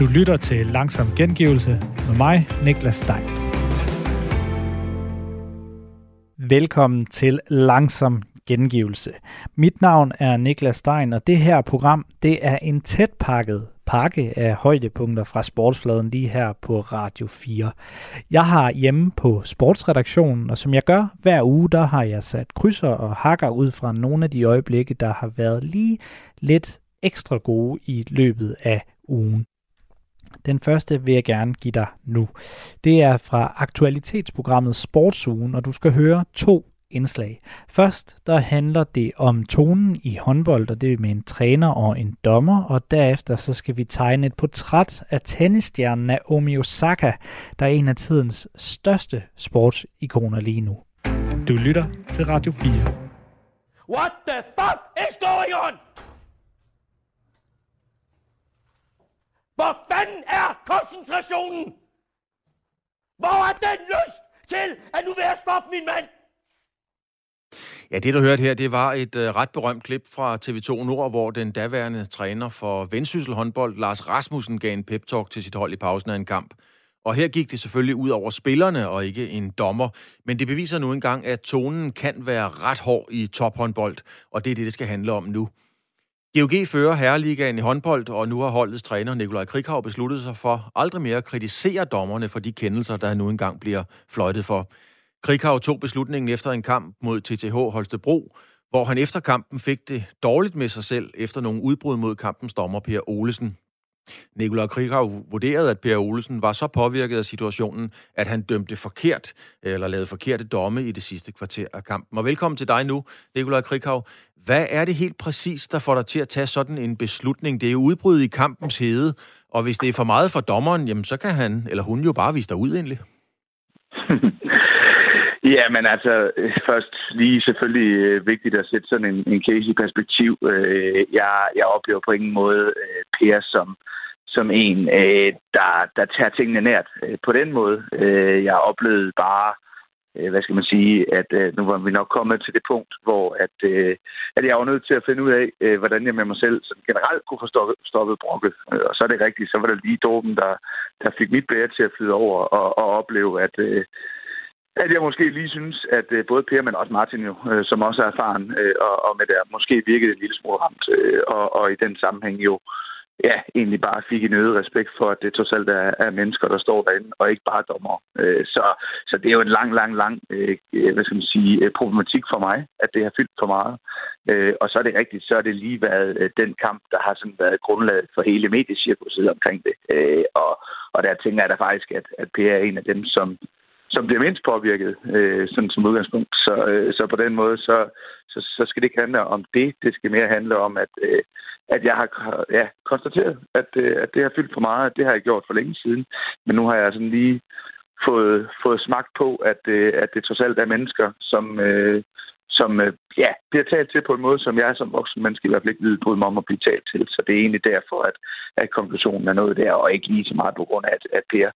Du lytter til Langsom Gengivelse med mig, Niklas Stein. Velkommen til Langsom Gengivelse. Mit navn er Niklas Stein, og det her program det er en tæt pakket pakke af højdepunkter fra sportsfladen lige her på Radio 4. Jeg har hjemme på sportsredaktionen, og som jeg gør hver uge, der har jeg sat krydser og hakker ud fra nogle af de øjeblikke, der har været lige lidt ekstra gode i løbet af ugen. Den første vil jeg gerne give dig nu. Det er fra aktualitetsprogrammet Sportsugen, og du skal høre to indslag. Først der handler det om tonen i håndbold, og det er med en træner og en dommer, og derefter så skal vi tegne et portræt af tennisstjernen Naomi Osaka, der er en af tidens største sportsikoner lige nu. Du lytter til Radio 4. What the fuck is going on? Hvor fanden er koncentrationen? Hvor er den lyst til, at nu vil jeg stoppe min mand? Ja, det du hørte her, det var et øh, ret berømt klip fra TV2 Nord, hvor den daværende træner for Vendsyssel håndbold, Lars Rasmussen, gav en pep-talk til sit hold i pausen af en kamp. Og her gik det selvfølgelig ud over spillerne og ikke en dommer, men det beviser nu engang, at tonen kan være ret hård i tophåndbold, og det er det, det skal handle om nu. GOG fører herreligaen i håndbold, og nu har holdets træner Nikolaj Krikhav besluttet sig for aldrig mere at kritisere dommerne for de kendelser, der nu engang bliver fløjtet for. Krikhav tog beslutningen efter en kamp mod TTH Holstebro, hvor han efter kampen fik det dårligt med sig selv efter nogle udbrud mod kampens dommer Per Olesen. Nikolaj Krikhav vurderede, at Per Olsen var så påvirket af situationen, at han dømte forkert, eller lavede forkerte domme i det sidste kvarter af kampen. Og velkommen til dig nu, Nikolaj Krikhav. Hvad er det helt præcis, der får dig til at tage sådan en beslutning? Det er jo udbrud i kampens hede, og hvis det er for meget for dommeren, jamen så kan han eller hun jo bare vise dig ud endelig. Ja, men altså, øh, først lige selvfølgelig øh, vigtigt at sætte sådan en, en case i perspektiv. Øh, jeg, jeg oplever på ingen måde øh, Per som, som en, øh, der, der tager tingene nært øh, på den måde. Jeg oplevede bare, hvad skal man sige, at nu var vi nok kommet til det punkt, hvor at, at jeg var nødt til at finde ud af, hvordan jeg med mig selv sådan generelt kunne få stoppet, stoppet brokket. Og så er det rigtigt, så var det lige Dorben, der, der fik mit bære til at flyde over og, og opleve, at at jeg måske lige synes, at øh, både Per, men også Martin jo, øh, som også er erfaren, øh, og, og med der måske virkede en lille smule ramt, og, og i den sammenhæng jo ja, egentlig bare fik en øget respekt for, at det trods alt er, er mennesker, der står derinde, og ikke bare dommer. Så, så det er jo en lang, lang, lang hvad skal man sige, problematik for mig, at det har fyldt for meget. Og så er det rigtigt, så er det lige været den kamp, der har sådan været grundlaget for hele mediecirkuset omkring det. Og, og der tænker jeg da faktisk, at, at Per er en af dem, som som bliver mindst påvirket, øh, sådan som udgangspunkt. Så, øh, så på den måde, så, så, så skal det ikke handle om det. Det skal mere handle om, at, øh, at jeg har ja, konstateret, at, øh, at det har fyldt for meget. Det har jeg gjort for længe siden. Men nu har jeg sådan lige fået, fået smagt på, at, øh, at det trods alt er mennesker, som, øh, som øh, ja, bliver talt til på en måde, som jeg som voksen menneske i hvert fald ikke vil bryde mig om at blive talt til. Så det er egentlig derfor, at, at konklusionen er noget der, og ikke lige så meget på grund af, at, at Per,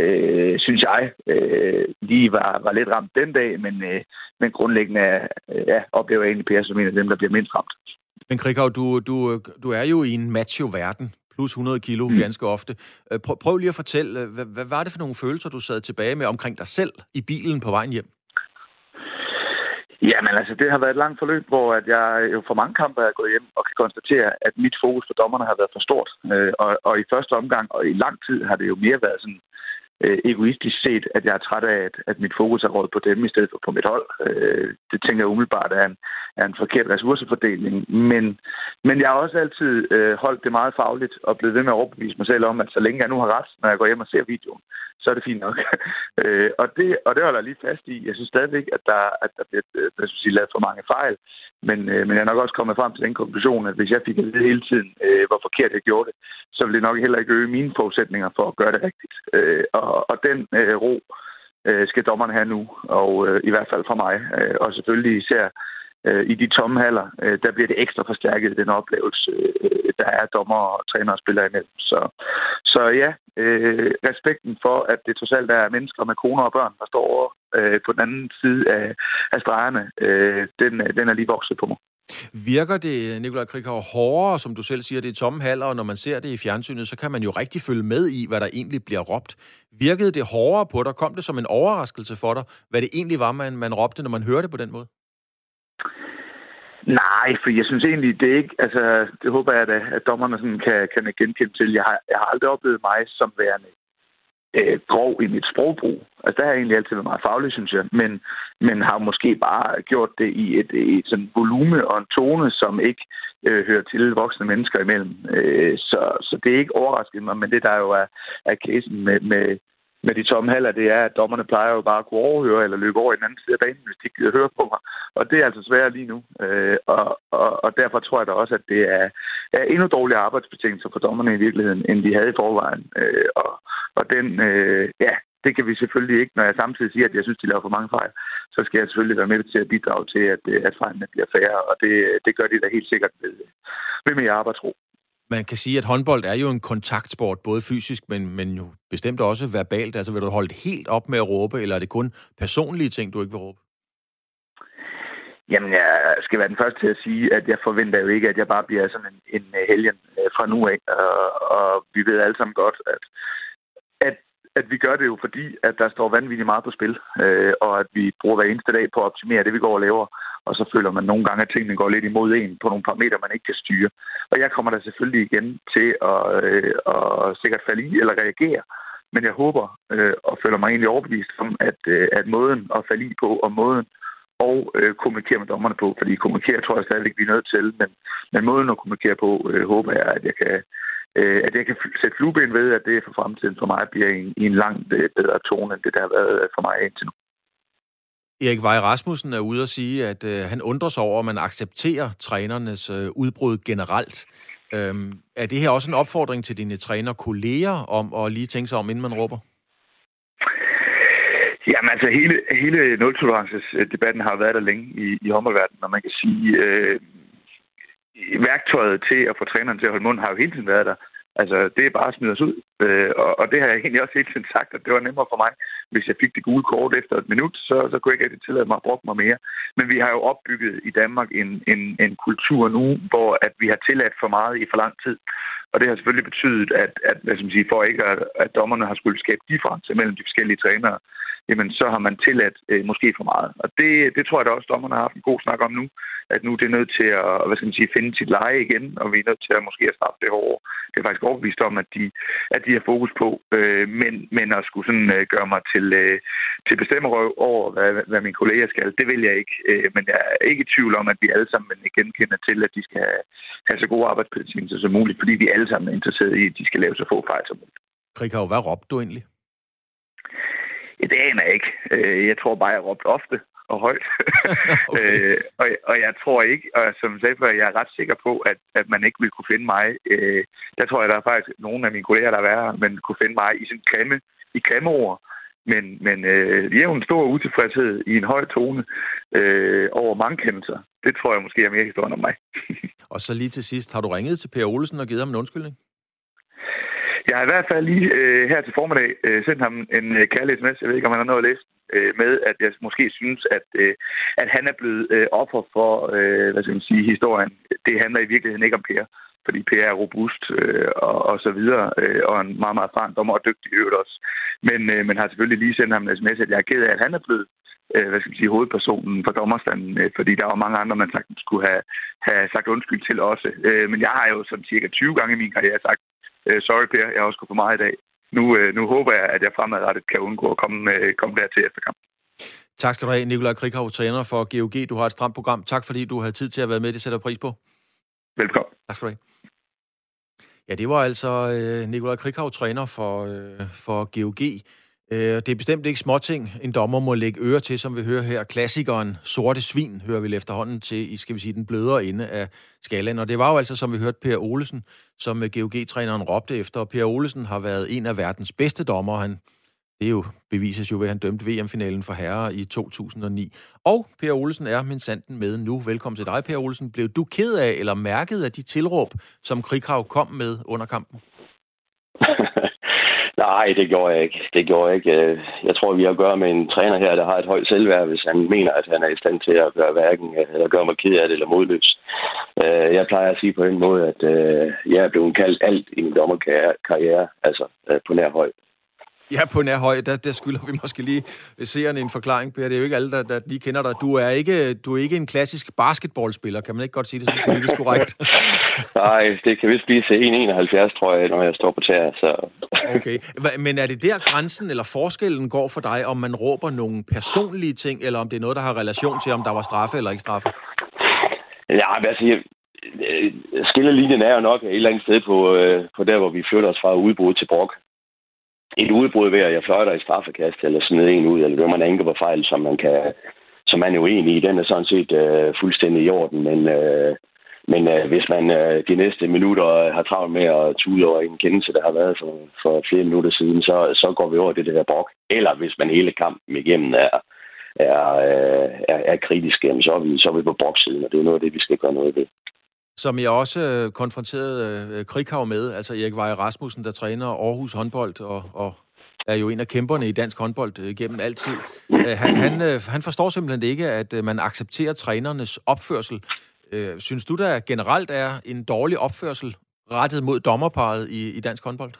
øh, synes jeg, øh, lige var, var lidt ramt den dag, men, øh, men grundlæggende ja, oplever jeg egentlig Per som en af dem, der bliver mindst ramt. Men Krikau, du, du, du er jo i en macho-verden, plus 100 kilo mm. ganske ofte. Øh, prøv, prøv lige at fortælle, hvad, hvad var det for nogle følelser, du sad tilbage med omkring dig selv i bilen på vejen hjem? Jamen altså, det har været et langt forløb, hvor at jeg øh, jo for mange kampe er gået hjem og kan konstatere, at mit fokus på dommerne har været for stort. Øh, og, og i første omgang og i lang tid har det jo mere været sådan øh, egoistisk set, at jeg er træt af, at, at mit fokus er råd på dem i stedet for på mit hold. Øh, det tænker jeg umiddelbart er en, er en forkert ressourcefordeling. Men, men jeg har også altid øh, holdt det meget fagligt og blevet ved med at overbevise mig selv om, at så længe jeg nu har ret, når jeg går hjem og ser videoen, så er det fint nok. øh, og, det, og det holder jeg lige fast i. Jeg synes stadigvæk, at der, at der bliver øh, hvad skal sige, lavet for mange fejl. Men, øh, men jeg er nok også kommet frem til den konklusion, at hvis jeg fik at vide hele tiden, øh, hvor forkert jeg gjorde det, så ville det nok heller ikke øge mine forudsætninger for at gøre det rigtigt. Øh, og, og den øh, ro øh, skal dommerne have nu, og øh, i hvert fald fra mig. Øh, og selvfølgelig især øh, i de tomme haller, øh, der bliver det ekstra forstærket, den oplevelse, øh, der er dommer og træner og spillere imellem. Så, så ja, øh, respekten for, at det trods alt er mennesker med koner og børn, der står over øh, på den anden side af, af stregerne, øh, den, øh, den er lige vokset på mig. Virker det, Nikolaj Krikau, hårdere, som du selv siger, det er tomme haller, og når man ser det i fjernsynet, så kan man jo rigtig følge med i, hvad der egentlig bliver råbt. Virkede det hårdere på dig? Kom det som en overraskelse for dig, hvad det egentlig var, man, man råbte, når man hørte det på den måde? Nej, for jeg synes egentlig, det er ikke... Altså, det håber jeg, at, at dommerne sådan kan, kan genkende til. Jeg har, jeg har aldrig oplevet mig som værende øh, grov i mit sprogbrug. Altså, der har jeg egentlig altid været meget faglig, synes jeg. Men, men har måske bare gjort det i et, et sådan volume og en tone, som ikke øh, hører til voksne mennesker imellem. Øh, så, så det er ikke overraskende mig, men det der jo er, er casen med, med, med de tomme haller, det er, at dommerne plejer jo bare at kunne overhøre eller løbe over i den anden side af banen, hvis de ikke gider høre på mig. Og det er altså svært lige nu. Øh, og, og, og derfor tror jeg da også, at det er, er endnu dårligere arbejdsbetingelser for dommerne i virkeligheden, end de havde i forvejen. Øh, og, og den, øh, ja, det kan vi selvfølgelig ikke. Når jeg samtidig siger, at jeg synes, de laver for mange fejl, så skal jeg selvfølgelig være med til at bidrage til, at, øh, at fejlene bliver færre. Og det, det gør de da helt sikkert ved, ved mere arbejdsro man kan sige, at håndbold er jo en kontaktsport, både fysisk, men, men jo bestemt også verbalt. Altså vil du holde helt op med at råbe, eller er det kun personlige ting, du ikke vil råbe? Jamen, jeg skal være den første til at sige, at jeg forventer jo ikke, at jeg bare bliver sådan en, en helgen øh, fra nu af. Og, og vi ved alle sammen godt, at, at, at vi gør det jo fordi, at der står vanvittigt meget på spil, øh, og at vi bruger hver eneste dag på at optimere det, vi går og laver og så føler man nogle gange, at tingene går lidt imod en på nogle parametre, man ikke kan styre. Og jeg kommer da selvfølgelig igen til at, øh, at sikkert falde i eller reagere, men jeg håber øh, og føler mig egentlig overbevist om, at, øh, at måden at falde i på, og måden og øh, kommunikere med dommerne på, fordi kommunikere tror jeg stadigvæk, vi er nødt til, men, men måden at kommunikere på, øh, håber jeg, at jeg kan, øh, at jeg kan sætte flueben ved, at det for fremtiden for mig bliver i en, en langt øh, bedre tone, end det der har været for mig indtil nu. Erik Vej Rasmussen er ude og sige, at øh, han undrer sig over, at man accepterer trænernes øh, udbrud generelt. Øhm, er det her også en opfordring til dine trænerkolleger om at lige tænke sig om, inden man råber? Jamen altså, hele, hele nul-tolerances-debatten har været der længe i, i håndboldverdenen, og man kan sige, øh, værktøjet til at få træneren til at holde mund har jo hele tiden været der. Altså, det er bare at smide os ud. Øh, og, og det har jeg egentlig også hele tiden sagt, at det var nemmere for mig, hvis jeg fik det gule kort efter et minut, så, så kunne jeg ikke rigtig tillade mig at bruge mig mere. Men vi har jo opbygget i Danmark en, en, en kultur nu, hvor at vi har tilladt for meget i for lang tid. Og det har selvfølgelig betydet, at, at hvad skal man sige, for ikke at, at dommerne har skulle skabe difference mellem de forskellige trænere, jamen så har man tilladt øh, måske for meget. Og det, det tror jeg da også, dommerne har haft en god snak om nu, at nu det er nødt til at hvad skal man sige, finde sit leje igen, og vi er nødt til at måske at straffe det hårdere. Det er faktisk overbevist om, at de, at de har fokus på, øh, men, men at skulle sådan øh, gøre mig til, øh, til bestemmerøv over, hvad, hvad mine kolleger skal, det vil jeg ikke. Øh, men jeg er ikke i tvivl om, at vi alle sammen genkender til, at de skal have, have så gode arbejdsbetingelser som muligt, fordi vi alle sammen er interesseret i, at de skal lave så få fejl som muligt. Krikau, hvad råbte du egentlig? Det aner jeg ikke. Øh, jeg tror bare, jeg råbte ofte og højt. okay. øh, og, og jeg tror ikke, og som sagde før, jeg er ret sikker på, at, at man ikke vil kunne finde mig. Øh, der tror jeg, der er faktisk nogle af mine kolleger, der er værre, men kunne finde mig i sådan grimme, i grimme ord. Men, men øh, jævn stor utilfredshed i en høj tone øh, over mange kendelser, det tror jeg måske er mere historien om mig. og så lige til sidst, har du ringet til Per Olsen og givet ham en undskyldning? Jeg har i hvert fald lige øh, her til formiddag øh, sendt ham en øh, kærlig sms. Jeg ved ikke, om han har nået at læse øh, med, at jeg måske synes, at, øh, at han er blevet øh, offer for, øh, hvad skal man sige, historien. Det handler i virkeligheden ikke om Per, fordi Per er robust øh, og, og så videre, øh, og en meget, meget erfaren dommer og dygtig øvrigt også. Men, øh, men har selvfølgelig lige sendt ham en sms, at jeg er ked af, at han er blevet øh, hvad skal man sige, hovedpersonen for dommerstanden, øh, fordi der var mange andre, man sagtens skulle have, have sagt undskyld til også. Øh, men jeg har jo som cirka 20 gange i min karriere sagt, øh, sorry Per, jeg har også gået for meget i dag. Nu, øh, nu håber jeg, at jeg fremadrettet kan undgå at komme, øh, komme der til efter kampen. Tak skal du have, Nikolaj Krikhav, træner for GOG. Du har et stramt program. Tak fordi du har tid til at være med. Det sætter pris på. Velkommen. Tak skal du have. Ja, det var altså øh, Nikolaj Krikhav, træner for, øh, for GOG. Øh, det er bestemt ikke småting, en dommer må lægge øre til, som vi hører her. Klassikeren Sorte Svin hører vi efterhånden til i, skal vi sige, den blødere ende af skalaen. Og det var jo altså, som vi hørte, Per Olesen, som øh, GOG-træneren råbte efter. Per Olesen har været en af verdens bedste dommer. Han, det er jo bevises jo ved, at han dømte VM-finalen for herrer i 2009. Og Per Olsen er min sanden med nu. Velkommen til dig, Per Olsen. Blev du ked af eller mærket af de tilråb, som Krighav kom med under kampen? Nej, det gjorde jeg ikke. Det gjorde jeg ikke. Øh, jeg tror, vi har at gøre med en træner her, der har et højt selvværd, hvis han mener, at han er i stand til at gøre hverken øh, eller gøre mig ked af det eller modløs. Øh, jeg plejer at sige på den måde, at jeg er blevet kaldt alt i min dommerkarriere, altså på nær højt. Ja, på nær høj, der, der skylder vi måske lige seerne en forklaring, Per. Det er jo ikke alle, der, der lige kender dig. Du er, ikke, du er ikke en klassisk basketballspiller, kan man ikke godt sige det som politisk korrekt? Nej, det kan vist blive til 1,71, tror jeg, når jeg står på tæer. Så. okay, men er det der grænsen eller forskellen går for dig, om man råber nogle personlige ting, eller om det er noget, der har relation til, om der var straffe eller ikke straffe? Ja, men altså, jeg, skillelinjen er jo nok et eller andet sted på, øh, på der, hvor vi flytter os fra udbrud til brok et udbrud ved, at jeg fløjter i straffekast, eller smider en ud, eller det man ikke på fejl, som man kan som man er uenig i, den er sådan set øh, fuldstændig i orden, men, øh, men øh, hvis man øh, de næste minutter har travlt med at tude over en kendelse, der har været for, for flere minutter siden, så, så går vi over det, der brok. Eller hvis man hele kampen igennem er, er, øh, er, er kritisk, så er, vi, så er vi på broksiden, og det er noget af det, vi skal gøre noget ved som jeg også øh, konfronterede øh, øh Krighav med, altså Erik Vej Rasmussen, der træner Aarhus håndbold og, og er jo en af kæmperne i dansk håndbold øh, gennem altid. Øh, han, han, øh, han forstår simpelthen ikke, at øh, man accepterer trænernes opførsel. Øh, synes du, der generelt er en dårlig opførsel rettet mod dommerparet i, i dansk håndbold?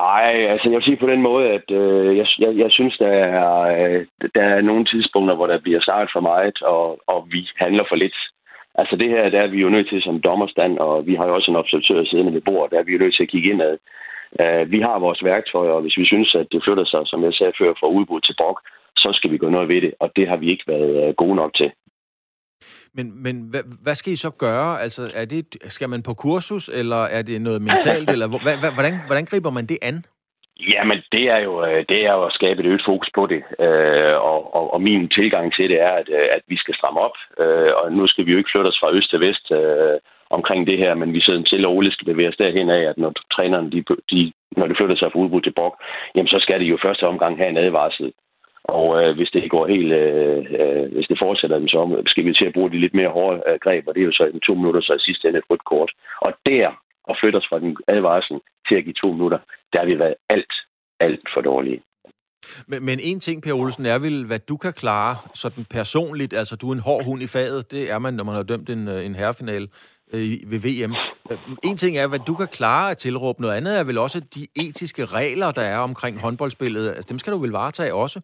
Nej, altså jeg vil sige på den måde, at øh, jeg, jeg, jeg synes, der er, øh, der er nogle tidspunkter, hvor der bliver snakket for meget, og, og vi handler for lidt. Altså det her, der er vi jo nødt til som dommerstand, og vi har jo også en observatør siddende ved bordet, der er vi jo nødt til at kigge indad. Uh, vi har vores værktøjer, og hvis vi synes, at det flytter sig, som jeg sagde før, fra udbud til brok, så skal vi gå noget ved det, og det har vi ikke været uh, gode nok til. Men, men hvad, hvad skal I så gøre? Altså, er det, skal man på kursus, eller er det noget mentalt, eller hvordan, hvordan griber man det an? Jamen, det er jo øh, det er jo at skabe et øget fokus på det. Øh, og, og, og min tilgang til det er, at, øh, at vi skal stramme op. Øh, og nu skal vi jo ikke flytte os fra øst til vest omkring det her, men vi sidder til og roligt skal bevæge os derhen af, at når trænerne, de, de, når de flytter sig fra udbud til brok, jamen så skal de jo første omgang have en advarsel. Og øh, hvis det går helt, øh, hvis det fortsætter, så skal vi til at bruge de lidt mere hårde øh, greb, og det er jo så en to minutter, så i sidste ende et rødt kort. Og der og flytter os fra den advarsel til at give to minutter, der har vi været alt, alt for dårlige. Men, men en ting, Per Olsen, er vel, hvad du kan klare sådan personligt. Altså, du er en hård hund i faget. Det er man, når man har dømt en, øh, en herrefinale øh, ved VM. En ting er, hvad du kan klare at tilråbe. Noget andet er vel også de etiske regler, der er omkring håndboldspillet. Altså, dem skal du vel varetage også?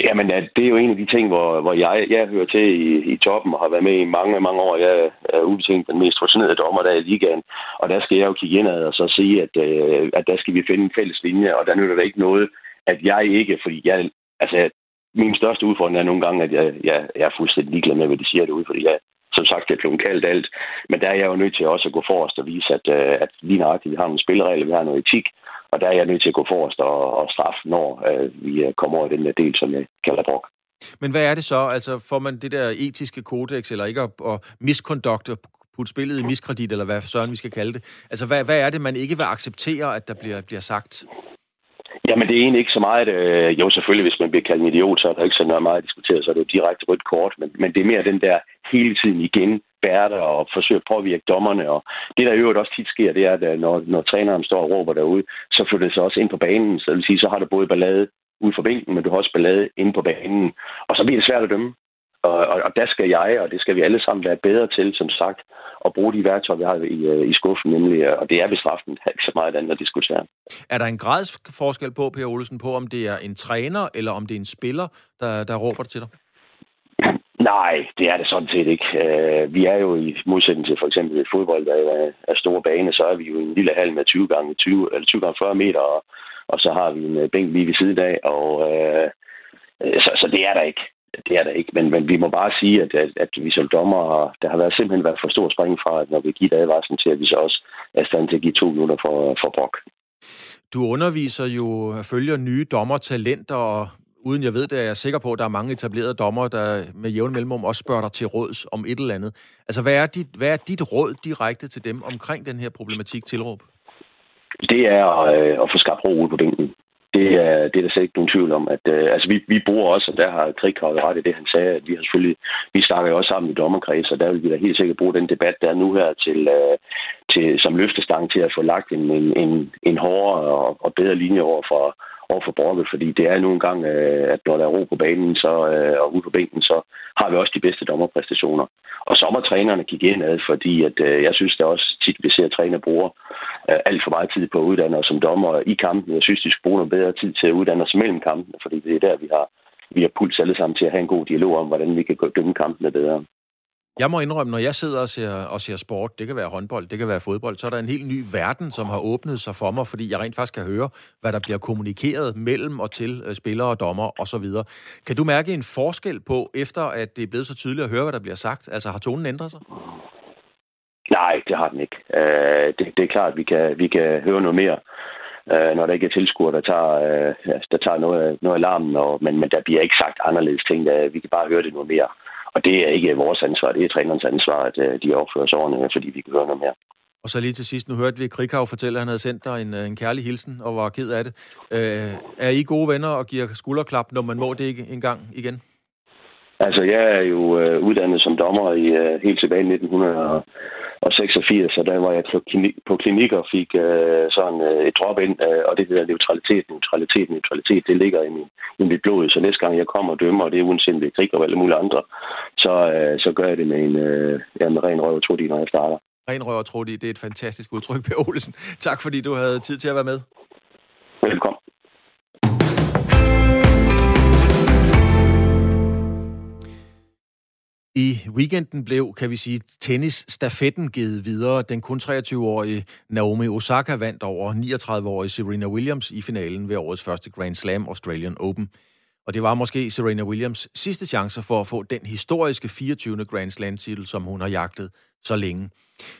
Jamen, det er jo en af de ting, hvor, hvor jeg, jeg hører til i, i toppen og har været med i mange, mange år. Jeg er ubetinget den mest fascinerede dommer der i ligaen. Og der skal jeg jo kigge indad og så sige, at, øh, at der skal vi finde en fælles linje, og der nytter det ikke noget, at jeg ikke, fordi jeg, altså, min største udfordring er nogle gange, at jeg, jeg, jeg er fuldstændig ligeglad med, hvad de siger derude, fordi jeg, som sagt, det er blevet kaldt alt. Men der er jeg jo nødt til også at gå forrest og vise, at, øh, at lige nøjagtigt, vi har nogle spilleregler, vi har noget etik, og der er jeg nødt til at gå forrest og, og straffe, når øh, vi øh, kommer over i den der del, som jeg kalder brok. Men hvad er det så? Altså får man det der etiske kodex, eller ikke at, at misconduct, putte spillet i miskredit, eller hvad søren vi skal kalde det? Altså hvad, hvad er det, man ikke vil acceptere, at der bliver, bliver sagt? Jamen, det er egentlig ikke så meget... Øh, jo, selvfølgelig, hvis man bliver kaldt en idiot, så er der ikke så meget at diskutere, så er det jo direkte rødt kort. Men, men det er mere den der hele tiden igen eksperter og forsøge at påvirke dommerne. Og det, der i øvrigt også tit sker, det er, at øh, når, når træneren står og råber derude, så flytter det sig også ind på banen. Så det vil sige, så har du både ballade ude for bænken, men du har også ballade inde på banen. Og så bliver det svært at dømme. Og, og, og der skal jeg, og det skal vi alle sammen være bedre til, som sagt, at bruge de værktøjer, vi har i, øh, i skuffen, nemlig, øh, og det er bestraften, ikke så meget andet at diskutere. Er der en gradsforskel på, Per Olsen, på om det er en træner, eller om det er en spiller, der, der råber til dig? Nej, det er det sådan set ikke. Øh, vi er jo i modsætning til for eksempel et fodbold, der er, er store bane, så er vi jo i en lille hal med 20 gange 20, eller 20 gange 40 meter, og, og så har vi en øh, bænk lige ved siden af, og øh, så, så det er der ikke det er der ikke. Men, men vi må bare sige, at, at, at vi som dommer, der har været simpelthen været for stor spring fra, at når vi giver advarslen til, at vi så også er stand til at give to minutter for, for brok. Du underviser jo, følger nye dommertalenter, og uden jeg ved det, er jeg sikker på, at der er mange etablerede dommer, der med jævn mellemrum også spørger dig til råds om et eller andet. Altså, hvad er dit, hvad er dit råd direkte til dem omkring den her problematik tilråb? Det er øh, at få skabt ro ud på bænken det er, det er der slet ikke nogen tvivl om. At, øh, altså, vi, vi bruger også, og der har Krighav ret i det, han sagde, at vi har selvfølgelig, vi snakker jo også sammen i dommerkreds, og der vil vi da helt sikkert bruge den debat, der er nu her til, øh, til, som løftestang til at få lagt en, en, en, en hårdere og, og bedre linje over for, over for Borge, fordi det er nogle gange, øh, at når der er ro på banen så, øh, og ude på bænken, så har vi også de bedste dommerpræstationer. Og så må trænerne kigge indad, fordi at, øh, jeg synes, der også tit, vi ser, at træner bruger øh, alt for meget tid på at uddanne os som dommer i kampen. Jeg synes, de skal bruge noget bedre tid til at uddanne os mellem kampene, fordi det er der, vi har, vi har puls alle sammen til at have en god dialog om, hvordan vi kan dømme kampene bedre. Jeg må indrømme, når jeg sidder og ser, og ser sport, det kan være håndbold, det kan være fodbold, så er der en helt ny verden, som har åbnet sig for mig, fordi jeg rent faktisk kan høre, hvad der bliver kommunikeret mellem og til øh, spillere og dommer osv. Kan du mærke en forskel på, efter at det er blevet så tydeligt at høre, hvad der bliver sagt? Altså har tonen ændret sig? Nej, det har den ikke. Øh, det, det er klart, at vi kan, vi kan høre noget mere, øh, når der ikke er tilskuere, der tager, øh, der tager noget, noget alarmen, og, men, men der bliver ikke sagt anderledes ting. Der, vi kan bare høre det noget mere. Og det er ikke vores ansvar, det er trænerens ansvar, at øh, de opfører sig ordentligt, fordi vi kan høre noget mere. Og så lige til sidst, nu hørte vi Krikau fortælle, at han havde sendt dig en, øh, en kærlig hilsen og var ked af det. Øh, er I gode venner og giver skulderklap, når man må det ikke engang igen? Altså, jeg er jo øh, uddannet som dommer i øh, helt tilbage i 1900 og 86, og der var jeg på klinik og fik øh, sådan øh, et drop ind, øh, og det hedder neutralitet, neutralitet, neutralitet, det ligger i, min, i mit blod, så næste gang jeg kommer og dømmer, og det er uanset ved krig og alle mulige andre, så, øh, så gør jeg det med en øh, ja, med ren røv og trudi, når jeg starter. Ren røv og trudi, det er et fantastisk udtryk, Per Olsen. Tak fordi du havde tid til at være med. Velkommen. I weekenden blev, kan vi sige, tennisstafetten givet videre. Den kun 23-årige Naomi Osaka vandt over 39-årige Serena Williams i finalen ved årets første Grand Slam Australian Open. Og det var måske Serena Williams sidste chance for at få den historiske 24. Grand Slam-titel, som hun har jagtet så længe.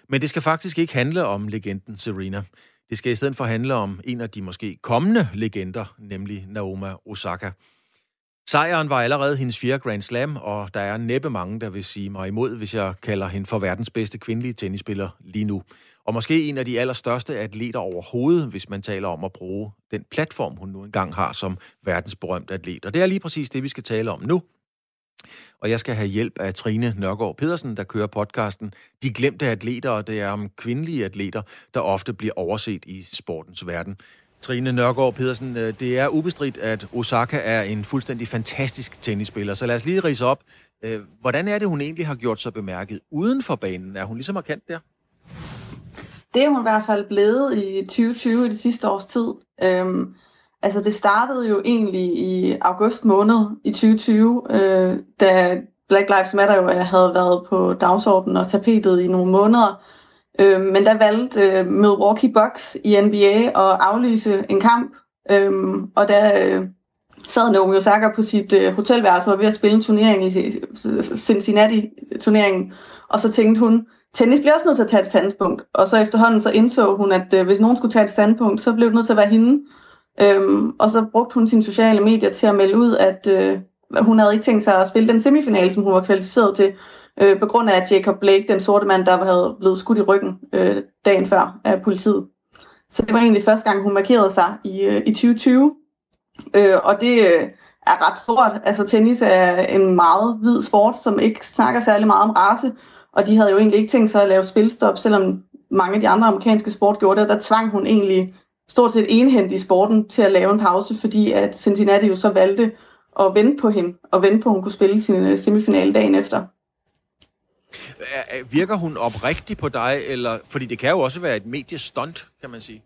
Men det skal faktisk ikke handle om legenden Serena. Det skal i stedet for handle om en af de måske kommende legender, nemlig Naomi Osaka. Sejren var allerede hendes fjerde Grand Slam, og der er næppe mange, der vil sige mig imod, hvis jeg kalder hende for verdens bedste kvindelige tennisspiller lige nu. Og måske en af de allerstørste atleter overhovedet, hvis man taler om at bruge den platform, hun nu engang har som verdensberømt atlet. Og det er lige præcis det, vi skal tale om nu. Og jeg skal have hjælp af Trine Nørgaard Pedersen, der kører podcasten De Glemte Atleter, og det er om kvindelige atleter, der ofte bliver overset i sportens verden. Trine Nørgaard Pedersen, øh, det er ubestridt, at Osaka er en fuldstændig fantastisk tennisspiller. Så lad os lige rise op. Øh, hvordan er det, hun egentlig har gjort sig bemærket uden for banen? Er hun lige så markant der? Det er hun i hvert fald blevet i 2020, i det sidste års tid. Øhm, altså det startede jo egentlig i august måned i 2020, øh, da Black Lives Matter jo havde været på dagsordenen og tapetet i nogle måneder. Øh, men der valgte øh, Milwaukee Bucks i NBA at aflyse en kamp, øh, og der øh, sad Naomi Osaka på sit øh, hotelværelse og var ved at spille en turnering i Cincinnati-turneringen, og så tænkte hun, tennis bliver også nødt til at tage et standpunkt. Og så efterhånden så indså hun, at øh, hvis nogen skulle tage et standpunkt, så blev det nødt til at være hende. Øhm, og så brugte hun sine sociale medier til at melde ud, at øh, hun havde ikke tænkt sig at spille den semifinale, som hun var kvalificeret til øh, på grund af Jacob Blake, den sorte mand, der havde blevet skudt i ryggen øh, dagen før af politiet. Så det var egentlig første gang, hun markerede sig i, øh, i 2020. Øh, og det øh, er ret stort. Altså tennis er en meget hvid sport, som ikke snakker særlig meget om race. Og de havde jo egentlig ikke tænkt sig at lave spilstop, selvom mange af de andre amerikanske sport gjorde det. Og Der tvang hun egentlig stort set enhændigt i sporten til at lave en pause, fordi at Cincinnati jo så valgte at vente på hende, og vente på, at hun kunne spille sin øh, semifinale dagen efter. Virker hun oprigtig på dig, eller fordi det kan jo også være et mediestunt, kan man sige?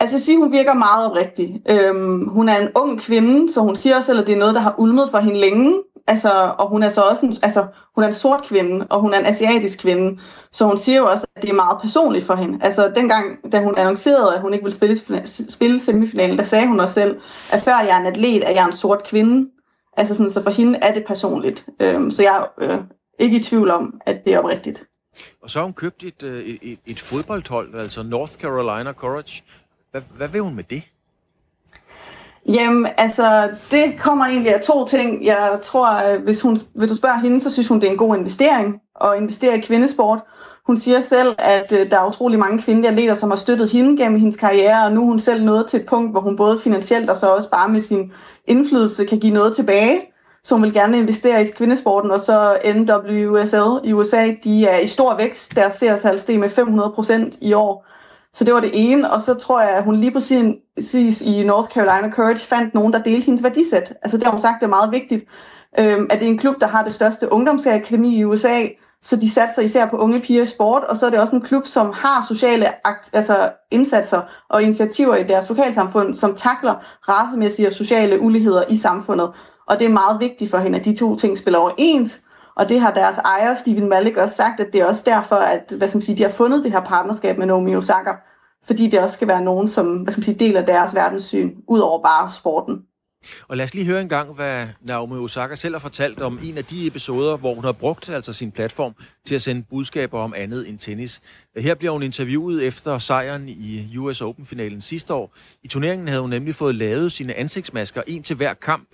Altså jeg siger, hun virker meget oprigtig. Øhm, hun er en ung kvinde, så hun siger også, at det er noget, der har ulmet for hende længe. Altså, og hun er så også en, altså, hun er en sort kvinde, og hun er en asiatisk kvinde. Så hun siger jo også, at det er meget personligt for hende. Altså dengang, da hun annoncerede, at hun ikke ville spille, spille semifinalen, der sagde hun også selv, at før jeg er en atlet, er jeg en sort kvinde. Altså sådan, så for hende er det personligt. Øhm, så jeg øh, ikke i tvivl om, at det er oprigtigt. Og så har hun købt et, øh, et, et, et fodboldhold, altså North Carolina Courage. Hvad, hvad vil hun med det? Jamen, altså, det kommer egentlig af to ting. Jeg tror, at hvis, hun, hvis du spørger hende, så synes hun, det er en god investering at investere i kvindesport. Hun siger selv, at øh, der er utrolig mange kvindelige atleter, som har støttet hende gennem hendes karriere, og nu er hun selv nået til et punkt, hvor hun både finansielt og så også bare med sin indflydelse kan give noget tilbage som vil gerne investere i kvindesporten, og så NWSL i USA, de er i stor vækst. Deres seertal steg med 500% i år. Så det var det ene, og så tror jeg, at hun lige præcis i North Carolina Courage fandt nogen, der delte hendes værdisæt. Altså det har hun sagt, det er meget vigtigt, øhm, at det er en klub, der har det største ungdomsakademi i USA, så de satser især på unge piger i sport, og så er det også en klub, som har sociale altså indsatser og initiativer i deres lokalsamfund, som takler racemæssige og sociale uligheder i samfundet. Og det er meget vigtigt for hende, at de to ting spiller overens. Og det har deres ejer, Steven Malik, også sagt, at det er også derfor, at hvad skal man sige, de har fundet det her partnerskab med Naomi Osaka. Fordi det også skal være nogen, som hvad skal man sige, deler deres verdenssyn, ud over bare sporten. Og lad os lige høre en gang, hvad Naomi Osaka selv har fortalt om en af de episoder, hvor hun har brugt altså sin platform til at sende budskaber om andet end tennis. Her bliver hun interviewet efter sejren i US Open-finalen sidste år. I turneringen havde hun nemlig fået lavet sine ansigtsmasker, en til hver kamp,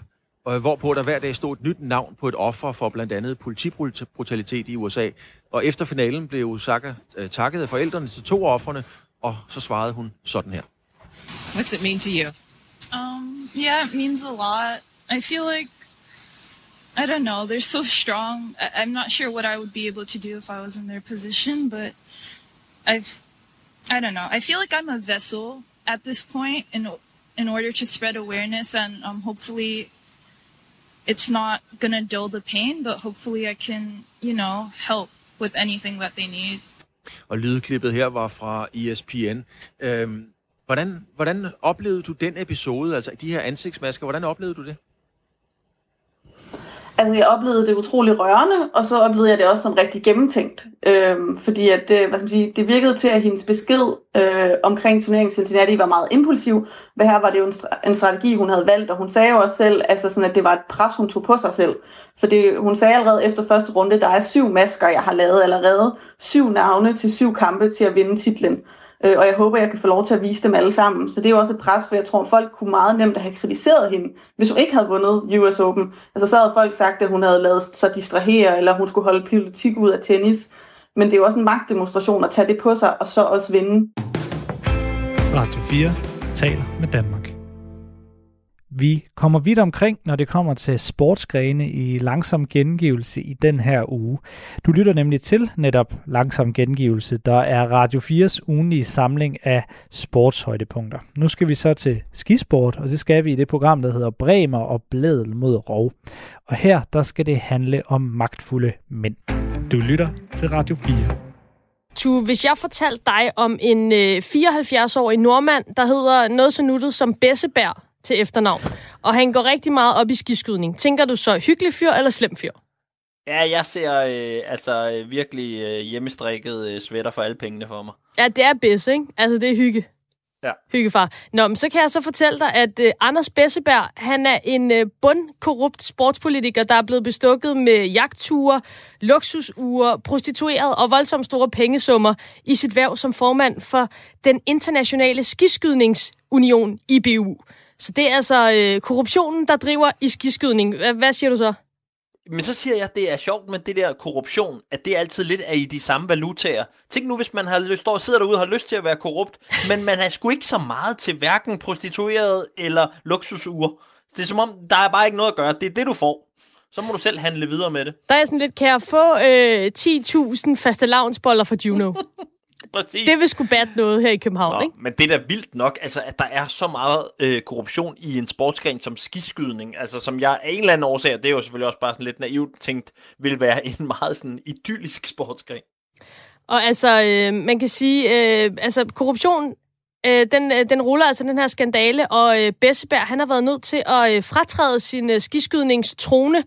hvorpå der hver dag stod et nyt navn på et offer for blandt andet politibrutalitet i USA. Og efter finalen blev Osaka øh, takket af forældrene til to offerne, og så svarede hun sådan her. What's it mean to you? Um, yeah, it means a lot. I feel like, I don't know, they're so strong. I- I'm not sure what I would be able to do if I was in their position, but I've, I don't know. I feel like I'm a vessel at this point in in order to spread awareness, and um, hopefully, it's not going to dull the pain, but hopefully, I can, you know, help with anything that they need. Og lydklippet her var fra ESPN. Øhm, hvordan, hvordan oplevede du den episode, altså de her ansigtsmasker, hvordan oplevede du det? Altså, jeg oplevede det utrolig rørende, og så oplevede jeg det også som rigtig gennemtænkt. Øhm, fordi at, det, hvad skal man sige, det virkede til, at hendes besked øh, omkring turneringen Cincinnati var meget impulsiv. Hvad her var det jo en, en strategi, hun havde valgt, og hun sagde jo også selv, altså sådan, at det var et pres, hun tog på sig selv. For det, hun sagde allerede efter første runde, der er syv masker, jeg har lavet allerede. Syv navne til syv kampe til at vinde titlen. Øh, og jeg håber, jeg kan få lov til at vise dem alle sammen. Så det er jo også et pres, for jeg tror, folk kunne meget nemt have kritiseret hende, hvis hun ikke havde vundet US Open. Altså så havde folk sagt, at hun havde lavet sig distrahere, eller hun skulle holde politik ud af tennis. Men det er jo også en magtdemonstration at tage det på sig, og så også vinde. Radio 4 taler med Danmark. Vi kommer vidt omkring, når det kommer til sportsgrene i langsom gengivelse i den her uge. Du lytter nemlig til netop langsom gengivelse, der er Radio 4's ugenlige samling af sportshøjdepunkter. Nu skal vi så til skisport, og det skal vi i det program, der hedder Bremer og Blædel mod Rov. Og her, der skal det handle om magtfulde mænd. Du lytter til Radio 4. Tu, hvis jeg fortalte dig om en øh, 74-årig nordmand, der hedder noget så nuttet som Bessebær til efternavn, og han går rigtig meget op i skiskydning, tænker du så hyggelig fyr eller slem fyr? Ja, jeg ser øh, altså øh, virkelig øh, hjemmestrikket øh, sweater for alle pengene for mig. Ja, det er Besse, ikke? Altså, det er hygge. Ja. Hyggefar. Nå, men så kan jeg så fortælle dig, at øh, Anders Besseberg, han er en øh, bundkorrupt sportspolitiker, der er blevet bestukket med jagtture, luksusure, prostitueret og voldsomt store pengesummer i sit værv som formand for den internationale skiskydningsunion, IBU. Så det er altså øh, korruptionen, der driver i skiskydning. Hvad, hvad siger du så? Men så siger jeg, at det er sjovt med det der korruption, at det altid lidt er i de samme valutaer. Tænk nu, hvis man har lyst, står og sidder derude og har lyst til at være korrupt, men man er sgu ikke så meget til hverken prostitueret eller luksusure. Det er som om, der er bare ikke noget at gøre. Det er det, du får. Så må du selv handle videre med det. Der er sådan lidt, kan jeg få øh, 10.000 faste lavnsboller fra Juno? Præcis. det vil sgu bat noget her i København, Nå, ikke? men det er da vildt nok, altså, at der er så meget øh, korruption i en sportsgren som skiskydning, altså som jeg af en eller anden årsag, det er jo selvfølgelig også bare sådan lidt naivt tænkt, vil være en meget sådan idyllisk sportsgren. Og altså, øh, man kan sige, øh, altså korruption, øh, den, øh, den ruller altså den her skandale, og øh, Besseberg, han har været nødt til at øh, fratræde sin øh, skiskydningstrone.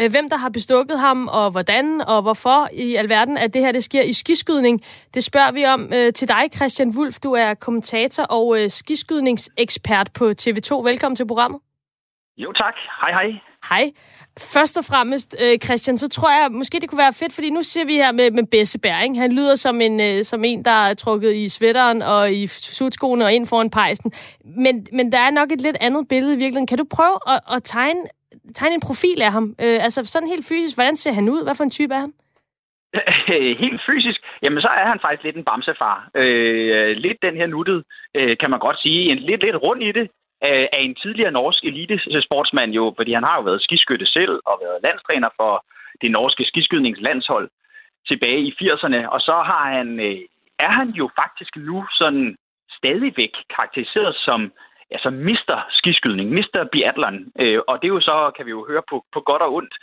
Øh, hvem der har bestukket ham, og hvordan, og hvorfor i alverden, at det her det sker i skiskydning, det spørger vi om øh, til dig, Christian Wulf. Du er kommentator og øh, skiskydningsekspert på TV2. Velkommen til programmet. Jo tak. Hej hej. Hej. Først og fremmest, øh, Christian, så tror jeg, måske det kunne være fedt, fordi nu ser vi her med, med Besseberg, ikke? Han lyder som en, øh, som en, der er trukket i sweateren og i sutskoene og ind foran pejsen. Men, men der er nok et lidt andet billede i virkeligheden. Kan du prøve at, at tegne, tegne en profil af ham? Øh, altså sådan helt fysisk, hvordan ser han ud? Hvad for en type er han? Helt fysisk, jamen så er han faktisk lidt en bamsefar. Øh, lidt den her nuttet, øh, kan man godt sige. En lidt, lidt rund i det. øh, af en tidligere norsk elitesportsmand jo, fordi han har jo været skiskytte selv og været landstræner for det norske skiskydningslandshold tilbage i 80'erne, og så har han, øh, er han jo faktisk nu sådan stadigvæk karakteriseret som altså mister skiskydning, mister biatlon. øh, og det er jo så, kan vi jo høre på, på godt og ondt,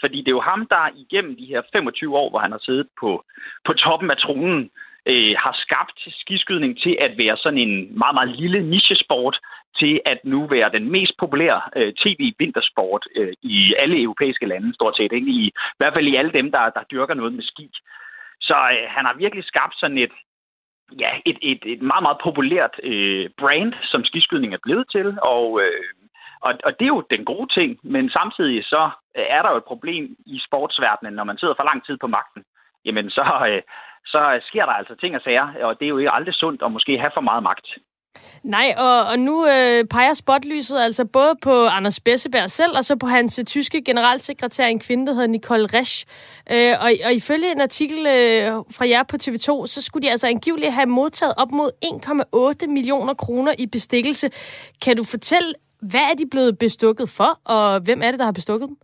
fordi det er jo ham, der igennem de her 25 år, hvor han har siddet på, på toppen af tronen, øh, har skabt skiskydning til at være sådan en meget, meget lille nichesport, til at nu være den mest populære øh, tv-vintersport øh, i alle europæiske lande, stort set. Ikke? I, I hvert fald i alle dem, der, der dyrker noget med ski. Så øh, han har virkelig skabt sådan et, ja, et, et, et meget, meget populært øh, brand, som skiskydning er blevet til, og, øh, og, og det er jo den gode ting, men samtidig så øh, er der jo et problem i sportsverdenen, når man sidder for lang tid på magten. Jamen, så, øh, så sker der altså ting og sager, og det er jo ikke aldrig sundt at måske have for meget magt. Nej, og, og nu øh, peger spotlyset altså både på Anders Besseberg selv, og så på hans øh, tyske generalsekretær, en kvinde, der hedder Nicole Resch. Øh, og, og ifølge en artikel øh, fra jer på TV2, så skulle de altså angiveligt have modtaget op mod 1,8 millioner kroner i bestikkelse. Kan du fortælle, hvad er de blevet bestukket for, og hvem er det, der har bestukket dem?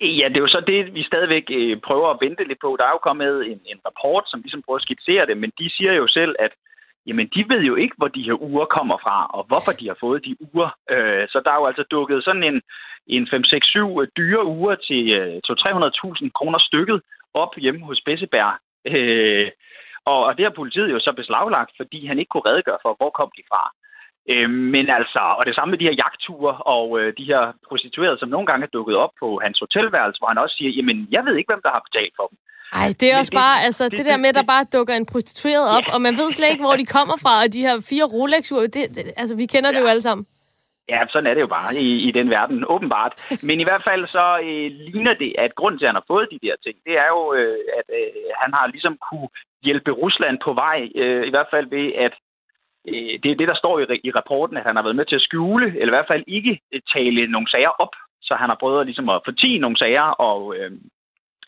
Ja, det er jo så det, vi stadigvæk øh, prøver at vente lidt på. Der er jo kommet en, en rapport, som ligesom prøver at skitsere det, men de siger jo selv, at jamen de ved jo ikke, hvor de her uger kommer fra, og hvorfor de har fået de uger. Øh, så der er jo altså dukket sådan en, en 5-6-7 øh, dyre uger til øh, 300.000 kroner stykket op hjemme hos Bessebær. Øh, og, og det har politiet jo så beslaglagt, fordi han ikke kunne redegøre for, hvor kom de fra. Øh, men altså, og det samme med de her jagtture og øh, de her prostituerede, som nogle gange er dukket op på hans hotelværelse, hvor han også siger, jamen, jeg ved ikke, hvem der har betalt for dem. Ej, det er også det, bare, altså, det, det der med, at der bare dukker en prostitueret op, ja. og man ved slet ikke, hvor de kommer fra, og de her fire Rolex-ure, det, det, altså, vi kender ja. det jo alle sammen. Ja, sådan er det jo bare i, i den verden, åbenbart. Men i hvert fald så øh, ligner det, at grunden til, at han har fået de der ting, det er jo, øh, at øh, han har ligesom kunne hjælpe Rusland på vej, øh, i hvert fald ved, at øh, det er det, der står i, i rapporten, at han har været med til at skjule, eller i hvert fald ikke tale nogle sager op, så han har prøvet ligesom at fortige nogle sager, og øh,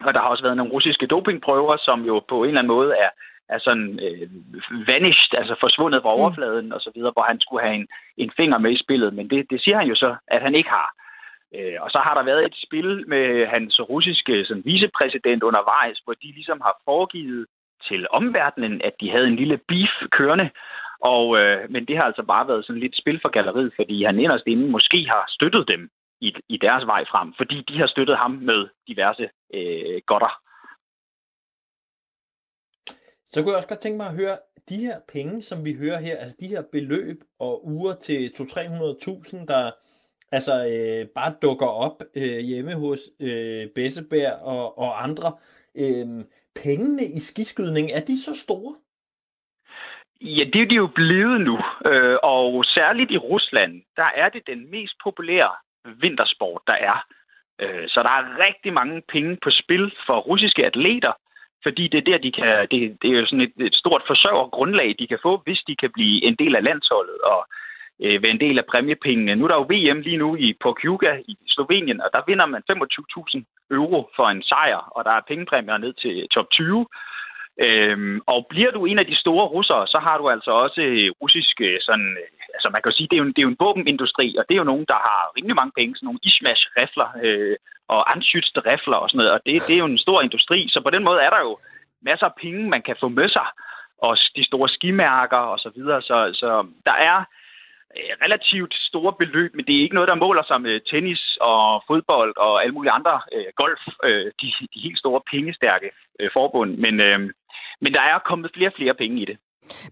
og der har også været nogle russiske dopingprøver, som jo på en eller anden måde er, er sådan øh, vanished, altså forsvundet fra mm. overfladen mm. og så videre, hvor han skulle have en, en finger med i spillet. Men det, det siger han jo så, at han ikke har. Øh, og så har der været et spil med hans russiske sådan, vicepræsident undervejs, hvor de ligesom har foregivet til omverdenen, at de havde en lille beef kørende. Og, øh, men det har altså bare været sådan lidt spil for galleriet, fordi han inderst inden måske har støttet dem i, i deres vej frem, fordi de har støttet ham med diverse øh, godter. Så kunne jeg også godt tænke mig at høre, de her penge, som vi hører her, altså de her beløb og uger til 200-300.000, der altså øh, bare dukker op øh, hjemme hos øh, Besseberg og, og andre. Øh, pengene i skiskydning, er de så store? Ja, det er de jo blevet nu, øh, og særligt i Rusland, der er det den mest populære vintersport, der er. Øh, så der er rigtig mange penge på spil for russiske atleter, fordi det er der, de kan, det, det er jo sådan et, et stort forsørgergrundlag, de kan få, hvis de kan blive en del af landsholdet og øh, være en del af præmiepengene. Nu er der jo VM lige nu i Porkuga i Slovenien, og der vinder man 25.000 euro for en sejr, og der er pengepræmier ned til top 20. Øhm, og bliver du en af de store russere, så har du altså også øh, russiske øh, sådan øh, altså man kan jo sige, det er jo, det er jo en våbenindustri, og det er jo nogen, der har rimelig mange penge, sådan nogle Ishmash-rifler øh, og anschützte rifler og sådan noget, og det, det er jo en stor industri, så på den måde er der jo masser af penge, man kan få med sig, og de store skimærker og så videre, så, så der er øh, relativt store beløb, men det er ikke noget, der måler sig med tennis og fodbold og alle mulige andre øh, golf, øh, de, de helt store pengestærke øh, forbund, men, øh, men der er kommet flere og flere penge i det.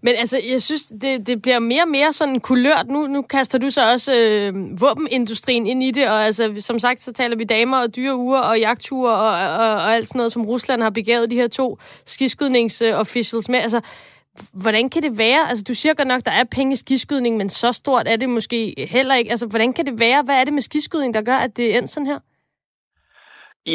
Men altså, jeg synes, det, det bliver mere og mere sådan kulørt. Nu, nu kaster du så også øh, våbenindustrien ind i det, og altså, som sagt, så taler vi damer og dyre uger og jagtture og, og, og alt sådan noget, som Rusland har begavet de her to skiskydningsofficials med. Altså, hvordan kan det være? Altså, du siger godt nok, der er penge i skiskydning, men så stort er det måske heller ikke. Altså, hvordan kan det være? Hvad er det med skiskydning, der gør, at det er endt sådan her?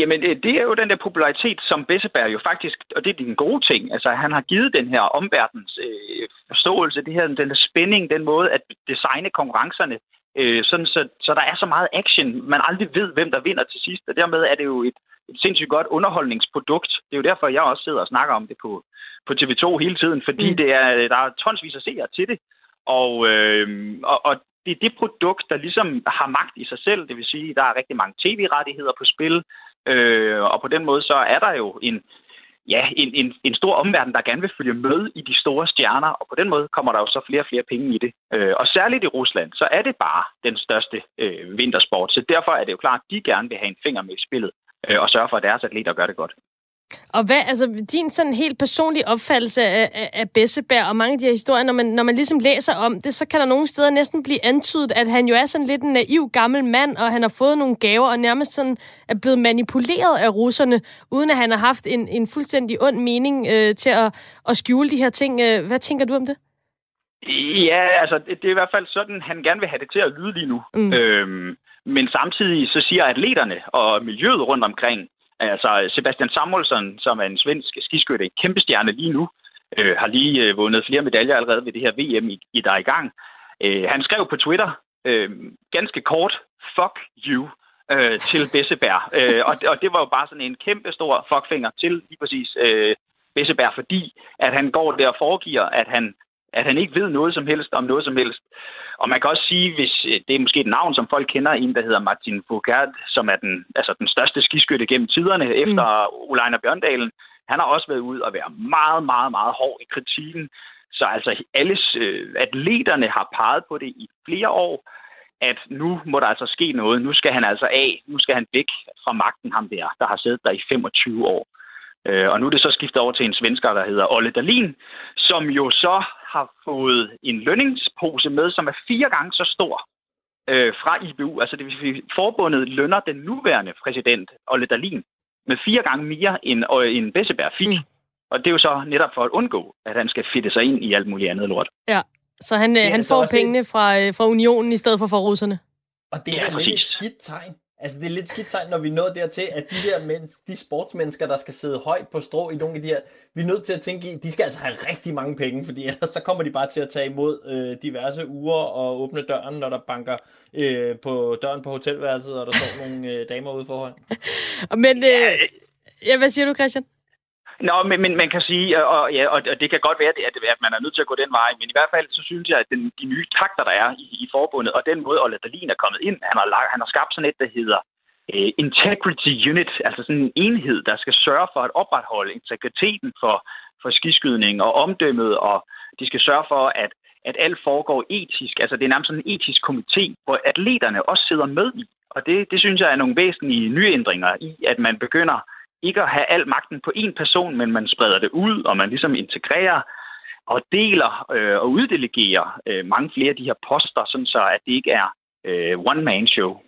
Jamen, det er jo den der popularitet, som Besseberg jo faktisk, og det er den gode ting, altså han har givet den her omverdens øh, forståelse, det her, den der spænding, den måde at designe konkurrencerne, øh, sådan så, så der er så meget action, man aldrig ved, hvem der vinder til sidst, og dermed er det jo et, et sindssygt godt underholdningsprodukt. Det er jo derfor, jeg også sidder og snakker om det på, på TV2 hele tiden, fordi mm. det er, der er tonsvis af seere til det, og, øh, og, og det er det produkt, der ligesom har magt i sig selv. Det vil sige, at der er rigtig mange tv-rettigheder på spil, øh, og på den måde så er der jo en, ja, en, en, en stor omverden, der gerne vil følge med i de store stjerner, og på den måde kommer der jo så flere og flere penge i det. Øh, og særligt i Rusland, så er det bare den største øh, vintersport, så derfor er det jo klart, at de gerne vil have en finger med i spillet, øh, og sørge for, at deres atleter gør det godt. Og hvad, altså din sådan helt personlige opfattelse af, af, af Bessebær og mange af de her historier, når man, når man ligesom læser om det, så kan der nogle steder næsten blive antydet, at han jo er sådan lidt en naiv gammel mand, og han har fået nogle gaver, og nærmest sådan er blevet manipuleret af russerne, uden at han har haft en, en fuldstændig ond mening øh, til at, at skjule de her ting. Øh, hvad tænker du om det? Ja, altså det, det er i hvert fald sådan, han gerne vil have det til at lyde lige nu. Mm. Øhm, men samtidig så siger atleterne og miljøet rundt omkring, Altså Sebastian Samuelsson, som er en svensk skiskytte, en kæmpe stjerne lige nu, øh, har lige øh, vundet flere medaljer allerede ved det her VM, i, i der er i gang. Øh, han skrev på Twitter øh, ganske kort, fuck you, øh, til Besseberg. øh, og, og det var jo bare sådan en kæmpe stor fuckfinger til lige præcis øh, Besseberg, fordi at han går der og foregiver, at han at han ikke ved noget som helst om noget som helst. Og man kan også sige, hvis øh, det er måske et navn, som folk kender, en, der hedder Martin Foucault, som er den, altså den største skiskytte gennem tiderne mm. efter Olainer Bjørndalen. Han har også været ud og være meget, meget, meget hård i kritikken. Så altså alle øh, atleterne har peget på det i flere år, at nu må der altså ske noget. Nu skal han altså af. Nu skal han væk fra magten, ham der, der har siddet der i 25 år. Øh, og nu er det så skiftet over til en svensker, der hedder Olle Dalin, som jo så har fået en lønningspose med, som er fire gange så stor øh, fra IBU. Altså det vil sige, forbundet lønner den nuværende præsident, Olle Dalin, med fire gange mere end, øh, end Besseberg fik. Mm. Og det er jo så netop for at undgå, at han skal fitte sig ind i alt muligt andet lort. Ja, så han, øh, han får pengene fra, øh, fra unionen i stedet for fra russerne. Og det er ja, lidt et skidt tegn. Altså, det er lidt skidt tegn, når vi nåede dertil, at de der mens, de sportsmennesker, der skal sidde højt på strå i nogle af de her, vi er nødt til at tænke i, de skal altså have rigtig mange penge, fordi ellers så kommer de bare til at tage imod øh, diverse uger og åbne døren, når der banker øh, på døren på hotelværelset, og der står nogle øh, damer ude foran. Men, øh, ja, hvad siger du, Christian? Nå, men, men man kan sige, og, ja, og, og det kan godt være, at, at man er nødt til at gå den vej, men i hvert fald så synes jeg, at den, de nye takter, der er i, i forbundet, og den måde, Olle Dahlin er kommet ind, han har, han har skabt sådan et, der hedder uh, Integrity Unit, altså sådan en enhed, der skal sørge for at opretholde integriteten for, for skiskydning og omdømmet, og de skal sørge for, at at alt foregår etisk. Altså det er nærmest sådan en etisk komité, hvor atleterne også sidder med i. Og det, det synes jeg er nogle væsentlige nyændringer i, at man begynder ikke at have al magten på én person, men man spreder det ud, og man ligesom integrerer og deler øh, og uddelegerer øh, mange flere af de her poster, sådan så at det ikke er øh, one-man-show.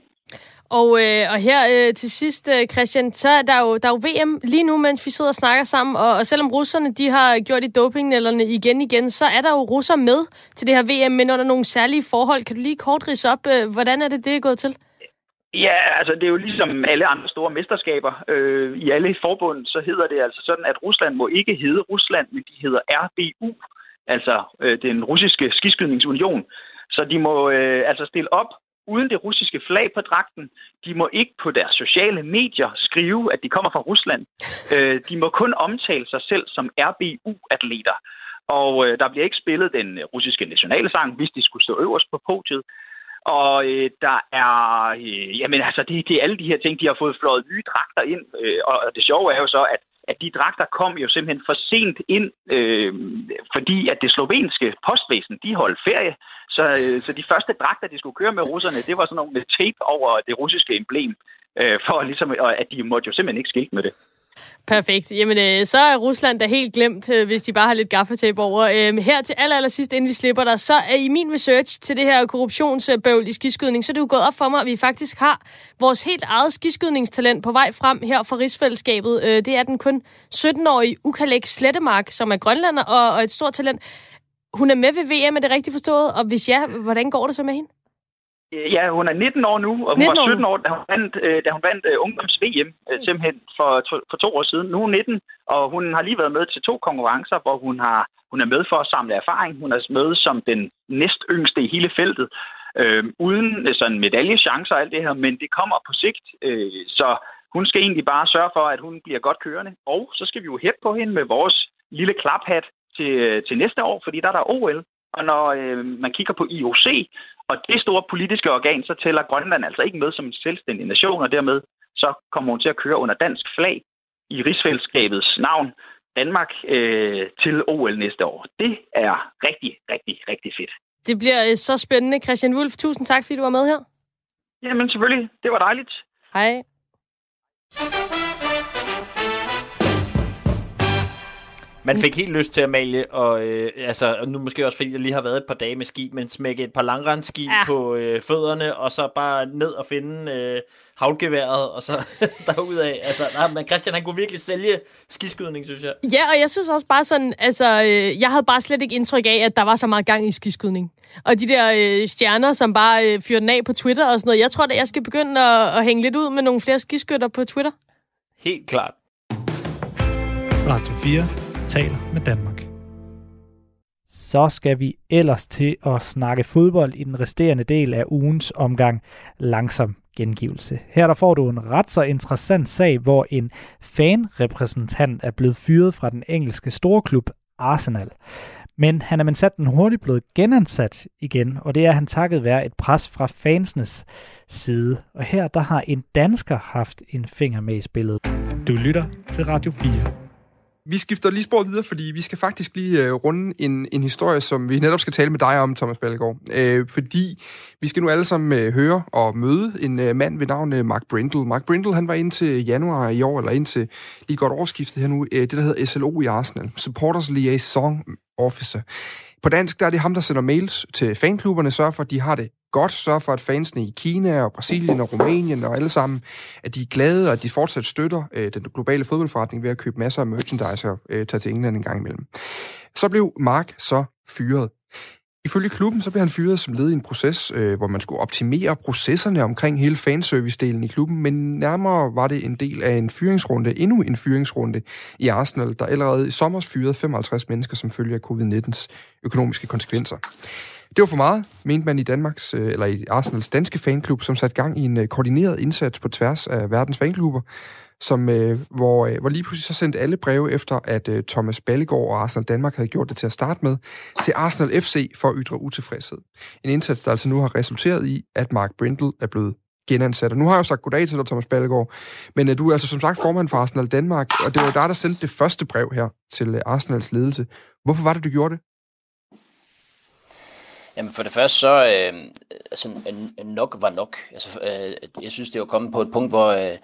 Og, øh, og her øh, til sidst, øh, Christian, så er der, jo, der er jo VM lige nu, mens vi sidder og snakker sammen, og, og selvom russerne de har gjort i dopingnælderne igen igen, så er der jo russer med til det her VM, men under nogle særlige forhold. Kan du lige kort rise op, øh, hvordan er det, det er gået til? Ja, altså det er jo ligesom alle andre store mesterskaber. Øh, I alle forbund, så hedder det altså sådan, at Rusland må ikke hedde Rusland, men de hedder RBU, altså øh, den russiske skiskydningsunion. Så de må øh, altså stille op uden det russiske flag på dragten. De må ikke på deres sociale medier skrive, at de kommer fra Rusland. Øh, de må kun omtale sig selv som RBU-atleter. Og øh, der bliver ikke spillet den russiske nationalsang, hvis de skulle stå øverst på podiet. Og øh, der er, øh, jamen altså, det, det er alle de her ting, de har fået flået nye dragter ind. Øh, og det sjove er jo så, at, at de dragter kom jo simpelthen for sent ind, øh, fordi at det slovenske postvæsen, de holdt ferie. Så, øh, så de første dragter, de skulle køre med russerne, det var sådan nogle med tape over det russiske emblem, øh, for ligesom, at de måtte jo simpelthen ikke skilte med det. Perfekt. Jamen, øh, så er Rusland da helt glemt, øh, hvis de bare har lidt gaffatape over. Øhm, her til aller, aller sidst, inden vi slipper dig, så er i min research til det her korruptionsbøvl i skiskydning, så er det jo gået op for mig, at vi faktisk har vores helt eget skiskydningstalent på vej frem her fra rigsfællesskabet. Øh, det er den kun 17-årige Ukalek Slettemark, som er grønlander og, og et stort talent. Hun er med ved VM, er det rigtigt forstået? Og hvis ja, hvordan går det så med hende? Ja, hun er 19 år nu, og hun var 17 år, da hun vandt, øh, da hun vandt uh, ungdoms-VM uh, simpelthen for, to, for to år siden. Nu er hun 19, og hun har lige været med til to konkurrencer, hvor hun, har, hun er med for at samle erfaring. Hun er med som den næst yngste i hele feltet, øh, uden sådan medaljechancer og alt det her, men det kommer på sigt. Øh, så hun skal egentlig bare sørge for, at hun bliver godt kørende. Og så skal vi jo hæppe på hende med vores lille klaphat til, til næste år, fordi der er der OL. Og når øh, man kigger på IOC, og det store politiske organ, så tæller Grønland altså ikke med som en selvstændig nation, og dermed så kommer hun til at køre under dansk flag i rigsfællesskabets navn. Danmark øh, til OL næste år. Det er rigtig, rigtig, rigtig fedt. Det bliver øh, så spændende. Christian Wulf, tusind tak, fordi du var med her. Jamen selvfølgelig, det var dejligt. Hej. Man fik helt lyst til at male, og øh, altså, nu måske også fordi jeg lige har været et par dage med ski, men smække et par langrensski ja. på øh, fødderne, og så bare ned og finde øh, havlgeværet, og så derudad. Altså, nej, men Christian, han kunne virkelig sælge skiskydning, synes jeg. Ja, og jeg synes også bare sådan, altså, øh, jeg havde bare slet ikke indtryk af, at der var så meget gang i skiskydning. Og de der øh, stjerner, som bare øh, fyrer den af på Twitter og sådan noget. Jeg tror, at jeg skal begynde at, at hænge lidt ud med nogle flere skiskytter på Twitter. Helt klart. Radio 4 taler med Danmark. Så skal vi ellers til at snakke fodbold i den resterende del af ugens omgang langsom gengivelse. Her der får du en ret så interessant sag, hvor en fanrepræsentant er blevet fyret fra den engelske storklub Arsenal. Men han er men sat den hurtigt blevet genansat igen, og det er han takket være et pres fra fansenes side. Og her der har en dansker haft en finger med i spillet. Du lytter til Radio 4. Vi skifter lige spor videre, fordi vi skal faktisk lige uh, runde en, en historie, som vi netop skal tale med dig om, Thomas Ballegaard. Uh, øh, fordi vi skal nu alle sammen uh, høre og møde en uh, mand ved navn uh, Mark Brindle. Mark Brindle, han var indtil januar i år, eller indtil lige godt årsskiftet her nu, uh, det der hedder SLO i Arsenal, Supporters Liaison Officer. På dansk, der er det ham, der sender mails til fanklubberne, sørger for, at de har det godt, sørge for, at fansene i Kina og Brasilien og Rumænien og alle sammen, at de er glade, og at de fortsat støtter øh, den globale fodboldforretning ved at købe masser af merchandise og øh, tage til England en gang imellem. Så blev Mark så fyret. Ifølge klubben så blev han fyret som led i en proces, øh, hvor man skulle optimere processerne omkring hele fanservice-delen i klubben, men nærmere var det en del af en fyringsrunde, endnu en fyringsrunde i Arsenal, der allerede i sommer fyrede 55 mennesker som følge af covid-19's økonomiske konsekvenser. Det var for meget, mente man i Danmarks, øh, eller i Arsenals danske fanklub, som satte gang i en øh, koordineret indsats på tværs af verdens fanklubber, som, øh, hvor, øh, hvor lige pludselig så sendte alle breve efter, at øh, Thomas Ballegaard og Arsenal Danmark havde gjort det til at starte med, til Arsenal FC for at ytre utilfredshed. En indsats, der altså nu har resulteret i, at Mark Brindle er blevet genansat. Og nu har jeg jo sagt goddag til dig, Thomas Ballegaard, men øh, du er altså som sagt formand for Arsenal Danmark, og det var dig, der sendte det første brev her til øh, Arsenals ledelse. Hvorfor var det, du gjorde det? Jamen for det første så, øh, altså nok var nok. Altså, øh, jeg synes, det var kommet på et punkt, hvor, øh,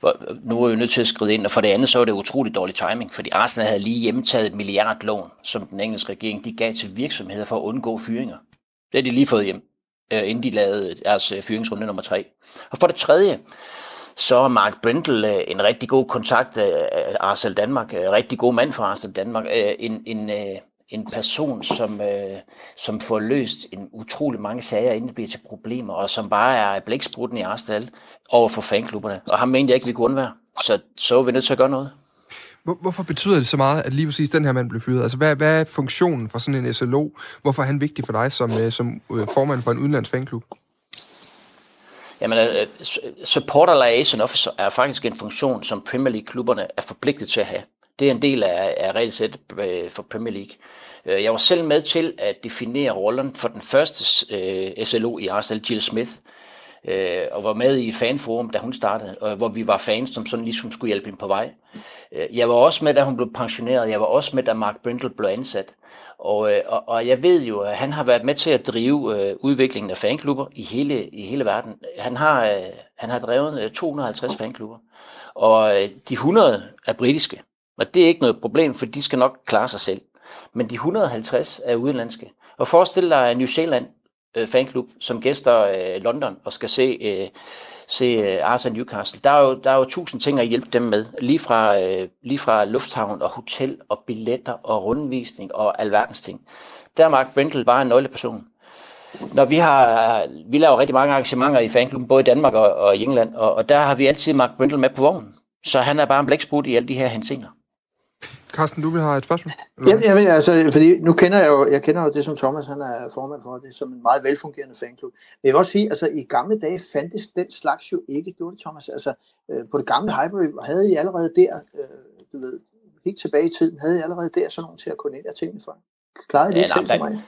hvor nu er vi nødt til at skride ind, og for det andet så var det utroligt dårlig timing, fordi Arsenal havde lige hjemtaget et milliardlån, som den engelske regering de gav til virksomheder for at undgå fyringer. Det har de lige fået hjem, øh, inden de lavede deres øh, fyringsrunde nummer tre. Og for det tredje, så er Mark Brindle øh, en rigtig god kontakt øh, af Arsenal Danmark, en rigtig god mand for Arsenal Danmark, en, en, en person, som, øh, som får løst en utrolig mange sager, inden det bliver til problemer, og som bare er blæksprutten i Arsenal over for fanklubberne. Og ham mente jeg ikke, vi kunne undvære. Så så er vi nødt til at gøre noget. Hvorfor betyder det så meget, at lige præcis den her mand blev fyret? Altså, hvad, hvad er funktionen for sådan en SLO? Hvorfor er han vigtig for dig som, øh, som øh, formand for en udenlands fanklub? Jamen, uh, supporter liaison officer er faktisk en funktion, som Premier League-klubberne er forpligtet til at have. Det er en del af, af regelsættet øh, for Premier League. Øh, jeg var selv med til at definere rollen for den første øh, SLO i Arsenal, Jill Smith, øh, og var med i fanforum, da hun startede, og hvor vi var fans, som sådan ligesom skulle hjælpe hende på vej. Øh, jeg var også med, da hun blev pensioneret. Jeg var også med, da Mark Brindle blev ansat. Og, og, og jeg ved jo, at han har været med til at drive øh, udviklingen af fanklubber i hele, i hele verden. Han har, øh, han har drevet 250 fanklubber, og øh, de 100 er britiske. Og det er ikke noget problem, for de skal nok klare sig selv. Men de 150 er udenlandske. Og forestil dig New Zealand øh, fanklub, som gæster øh, London og skal se, øh, se øh, Arsenal Newcastle. Der er, jo, der er jo tusind ting at hjælpe dem med. Lige fra, øh, lige fra lufthavn og hotel og billetter og rundvisning og alverdens ting. Der er Mark Brindle bare en nøgleperson. Når vi har, vi laver rigtig mange arrangementer i fanklubben, både i Danmark og, og i England, og, og der har vi altid Mark Brindle med på vognen. Så han er bare en blæksprut i alle de her hensinger. Carsten, du vil have et spørgsmål? Ja, jeg vil, altså, fordi nu kender jeg jo, jeg kender jo det, som Thomas han er formand for, det er som en meget velfungerende fanklub. Men jeg vil også sige, altså i gamle dage fandtes den slags jo ikke, gjorde det Thomas. Altså øh, på det gamle Highbury havde I allerede der, øh, du ved, helt tilbage i tiden, havde I allerede der sådan nogen til at koordinere tingene for. Klarede I det ja, ikke selv der, mig?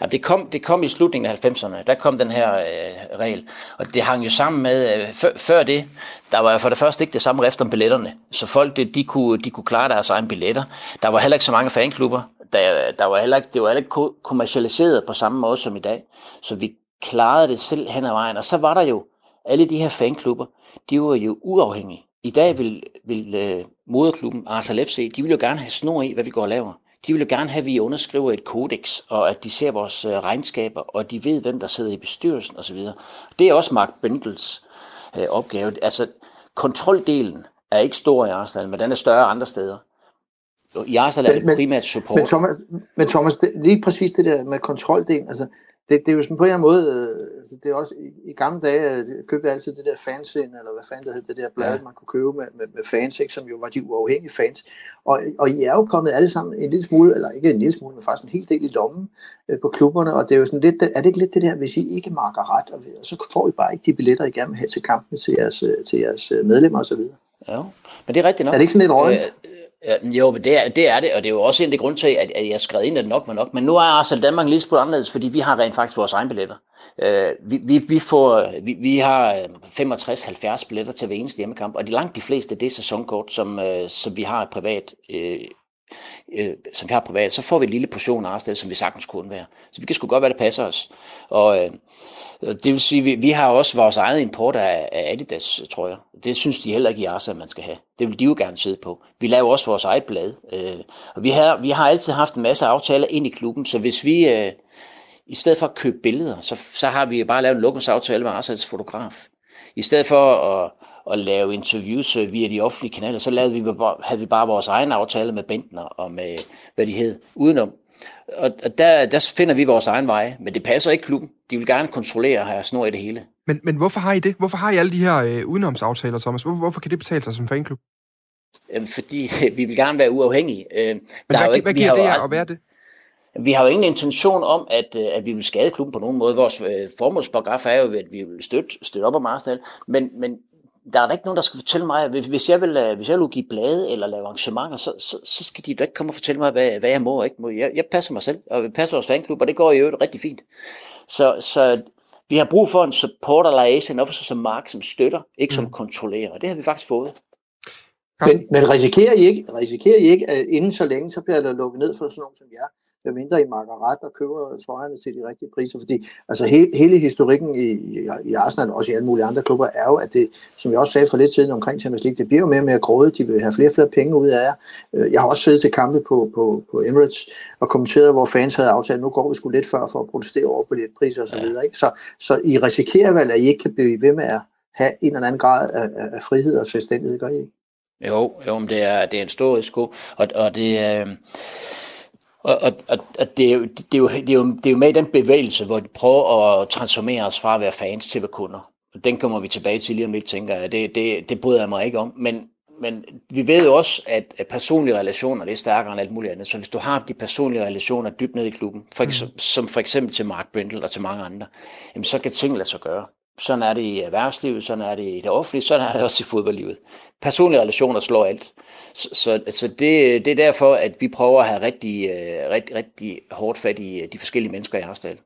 Ja, det, kom, det kom i slutningen af 90'erne, der kom den her øh, regel, og det hang jo sammen med, øh, før, før det, der var for det første ikke det samme rift om billetterne, så folk de, de, kunne, de kunne klare deres egne billetter. Der var heller ikke så mange fanklubber, der, der var heller ikke, det var heller ikke kommercialiseret på samme måde som i dag, så vi klarede det selv hen ad vejen, og så var der jo alle de her fanklubber, de var jo uafhængige. I dag vil, vil øh, moderklubben Arsenal FC, de vil jo gerne have snor i, hvad vi går og laver. De vil jo gerne have, at vi underskriver et kodex, og at de ser vores øh, regnskaber, og de ved, hvem der sidder i bestyrelsen osv. Det er også Mark Bendels øh, opgave. Altså, kontroldelen er ikke stor i Arsenal, men den er større andre steder. I Arsenal er det primært support. Men Thomas, men Thomas det, lige præcis det der med kontroldelen, altså det, det er jo sådan på en eller anden måde, øh, altså, det er også i, i gamle dage, øh, købte jeg altid det der fansin, eller hvad fanden det hed, det der blad, ja. man kunne købe med, med, med fans, ikke, som jo var de uafhængige fans. Og, og I er jo kommet alle sammen en lille smule, eller ikke en lille smule, men faktisk en hel del i lommen øh, på klubberne, og det er jo sådan lidt, er det ikke lidt det der, hvis I ikke marker ret, og, så får I bare ikke de billetter, I gerne vil have til kampene til jeres, øh, til jeres medlemmer osv. Ja, men det er rigtigt nok. Er det ikke sådan lidt rådent? Jo, men det er, det er det, og det er jo også en af de grund til, at, at jeg skrev ind, at nok var nok. Men nu er Arsenal Danmark lidt lille smule anderledes, fordi vi har rent faktisk vores egen billetter. Uh, vi, vi, vi, får, vi, vi har øh, 65-70 billetter til hver eneste hjemmekamp, og de langt de fleste, det er sæsonkort, som, uh, som vi har privat. Øh, som vi har privat, så får vi en lille portion af Arsenal, som vi sagtens kunne være. Så vi kan sgu godt være, det passer os. Og, øh, Øh, det vil sige, vi, vi har også vores eget import af, af Adidas, tror jeg. Det synes de heller ikke i Arsenal, man skal have. Det vil de jo gerne sidde på. Vi laver også vores eget blad. Øh, og vi har, vi har altid haft en masse aftaler ind i klubben, så hvis vi, øh, i stedet for at købe billeder, så, så har vi bare lavet en lukningsaftale med Arsenals fotograf. I stedet for at, at lave interviews øh, via de offentlige kanaler, så lavede vi, havde vi bare vores egen aftale med Bentner og med, hvad de hed, udenom. Og der, der finder vi vores egen vej, men det passer ikke klubben. De vil gerne kontrollere og have snor i det hele. Men, men hvorfor har I det? Hvorfor har I alle de her øh, udenomsaftaler, Thomas? Hvorfor, hvorfor kan det betale sig som fanklub? Jamen, fordi vi vil gerne være uafhængige. Øh, men der hvad, ikke, hvad giver det jer at være det? Vi har jo ingen intention om, at, øh, at vi vil skade klubben på nogen måde. Vores øh, formålsparagraf er jo, at vi vil støtte, støtte op om Arsenal, men, men der er der ikke nogen, der skal fortælle mig, at hvis jeg vil, øh, hvis jeg vil give blade eller lave arrangementer, så, så, så skal de da ikke komme og fortælle mig, hvad, hvad jeg må og ikke må. Jeg, jeg passer mig selv, og vi passer vores fanklub, og det går i øvrigt rigtig fint. Så, så vi har brug for en supporter liaison officer som Mark, som støtter, ikke som mm. kontrollerer, og det har vi faktisk fået. Men, men risikerer, I ikke, risikerer I ikke, at inden så længe, så bliver der lukket ned for sådan nogen som jer, mindre I marker ret og køber trøjerne til de rigtige priser. Fordi altså, hele, hele historikken i, i, Arsenal og også i alle mulige andre klubber er jo, at det, som jeg også sagde for lidt siden omkring Champions League, det bliver jo mere og mere grådet. De vil have flere og flere penge ud af jer. Øh, jeg har også siddet til kampe på, på, på Emirates og kommenteret, hvor fans havde aftalt, nu går vi sgu lidt før for at protestere over på lidt priser osv. Så, ikke? så, så I risikerer vel, at I ikke kan blive ved med at have en eller anden grad af, af frihed og selvstændighed, gør I ikke? Jo, jo men det er, det er en stor risiko, og, og det, øh, og, og, og, det, er jo, det, er jo, det, er jo, det er jo med i den bevægelse, hvor de prøver at transformere os fra at være fans til at være kunder. Den kommer vi tilbage til lige om lidt, tænker jeg. Det, det, det bryder jeg mig ikke om. Men, men vi ved jo også, at, personlige relationer det er stærkere end alt muligt andet. Så hvis du har de personlige relationer dybt ned i klubben, for, mm. som for eksempel til Mark Brindle og til mange andre, jamen så kan ting lade sig gøre. Sådan er det i erhvervslivet, sådan er det i det offentlige, sådan er det også i fodboldlivet. Personlige relationer slår alt. Så, så, så det, det er derfor, at vi prøver at have rigtig, øh, rigtig, rigtig hårdt fat i øh, de forskellige mennesker i Harsdal.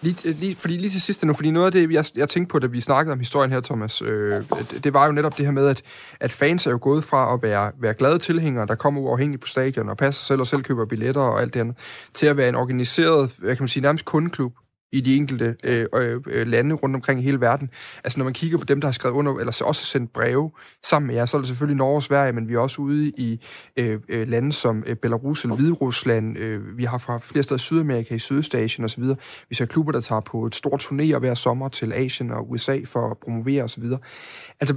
Lige, øh, lige, fordi lige til sidst nu, fordi noget af det, jeg, jeg tænkte på, da vi snakkede om historien her, Thomas, øh, det, det var jo netop det her med, at, at fans er jo gået fra at være, være glade tilhængere, der kommer uafhængigt på stadion og passer selv og selv køber billetter og alt det andet, til at være en organiseret, hvad kan man sige, nærmest kundeklub, i de enkelte øh, øh, øh, lande rundt omkring i hele verden. Altså når man kigger på dem, der har skrevet under, eller også sendt breve sammen med jer, så er det selvfølgelig Norge og Sverige, men vi er også ude i øh, øh, lande som øh, Belarus eller Hviderusland. Øh, vi har fra flere steder i Sydamerika, i Sydøstasien osv. Vi ser klubber, der tager på et stort turné hver sommer til Asien og USA for at promovere osv. Altså,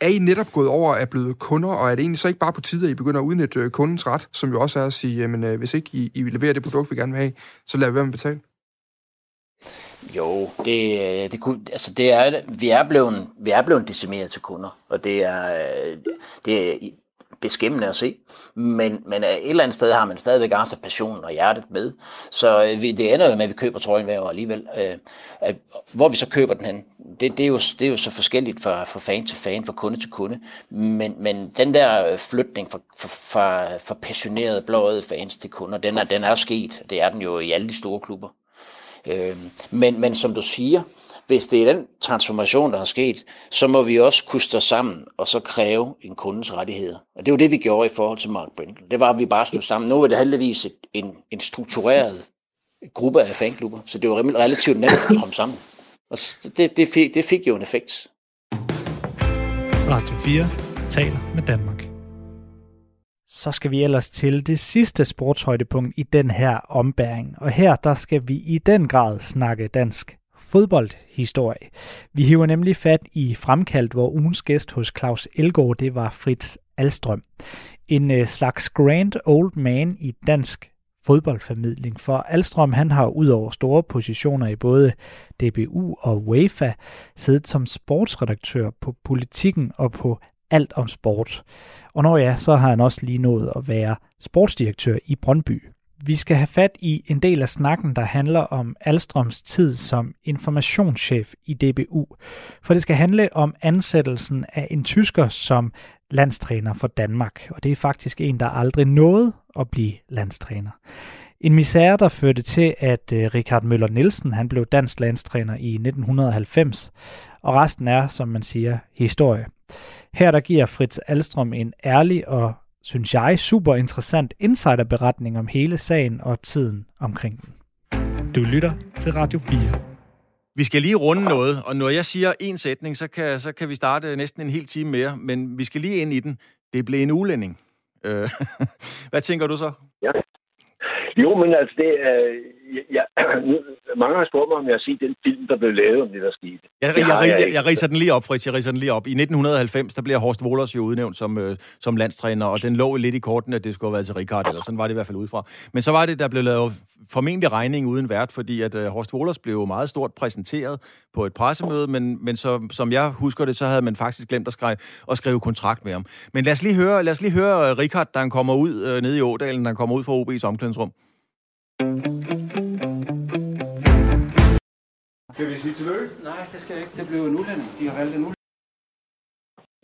er I netop gået over at blevet kunder, og er det egentlig så ikke bare på tide, at I begynder at udnytte øh, kundens ret, som jo også er at sige, jamen, øh, hvis ikke I, I leverer det produkt, vi gerne vil have, så lad være med at betale? Jo, det, øh, det, kunne, altså det er, vi, er blevet, vi er blevet decimeret til kunder, og det er, øh, det er beskæmmende at se. Men, men et eller andet sted har man stadigvæk også passionen og hjertet med. Så øh, vi, det ender jo med, at vi køber trøjen hver år alligevel. Øh, at, hvor vi så køber den hen, det, det, er, jo, det er jo så forskelligt fra, fra fan til fan, fra kunde til kunde. Men, men den der flytning fra, fra, fra, fra passionerede blåede fans til kunder, den er, den er sket. Det er den jo i alle de store klubber. Øh, men, men som du siger, hvis det er den transformation, der har sket, så må vi også kunne stå sammen og så kræve en kundens rettigheder. Og det var det, vi gjorde i forhold til Mark Brindle. Det var, at vi bare stod sammen. Nu var det heldigvis en, en struktureret gruppe af fanklubber, så det var relativt nemt at komme sammen. Og det, det, fik, det fik jo en effekt. Radio 4 taler med Danmark. Så skal vi ellers til det sidste sportshøjdepunkt i den her ombæring. Og her der skal vi i den grad snakke dansk fodboldhistorie. Vi hiver nemlig fat i fremkaldt, hvor ugens gæst hos Claus Elgaard, det var Fritz Alstrøm. En øh, slags grand old man i dansk fodboldformidling, for Alstrøm han har ud over store positioner i både DBU og UEFA siddet som sportsredaktør på politikken og på alt om sport. Og når ja, så har han også lige nået at være sportsdirektør i Brøndby. Vi skal have fat i en del af snakken, der handler om Alstrøms tid som informationschef i DBU. For det skal handle om ansættelsen af en tysker som landstræner for Danmark. Og det er faktisk en, der aldrig nåede at blive landstræner. En misære, der førte til, at øh, Richard Møller Nielsen han blev dansk landstræner i 1990. Og resten er, som man siger, historie. Her der giver Fritz Alstrøm en ærlig og synes jeg, super interessant insiderberetning om hele sagen og tiden omkring den. Du lytter til Radio 4. Vi skal lige runde noget, og når jeg siger en sætning, så kan, så kan vi starte næsten en hel time mere, men vi skal lige ind i den. Det blev en ulænding. Øh, hvad tænker du så? Ja. Jo, men altså, det er... Ja, mange har spurgt mig, om jeg har set den film, der blev lavet om det, der skete. Jeg, jeg, jeg, jeg, jeg riser den lige op, Fritz. Jeg riser den lige op. I 1990, der bliver Horst Wohlers jo udnævnt som, øh, som landstræner, og den lå lidt i korten, at det skulle have været til Rikard, eller sådan var det i hvert fald udefra. Men så var det, der blev lavet formentlig regning uden vært, fordi at øh, Horst Wohlers blev meget stort præsenteret på et pressemøde, men, men så, som jeg husker det, så havde man faktisk glemt at skrive, at skrive kontrakt med ham. Men lad os lige høre, lad os lige høre øh, Rikard, da han kommer ud øh, nede i Ådalen, da han kommer ud fra OB's omklædningsrum. Skal vi sige tillykke? Nej, det skal jeg ikke. Det blev en udlænding. De har valgt en udlænding.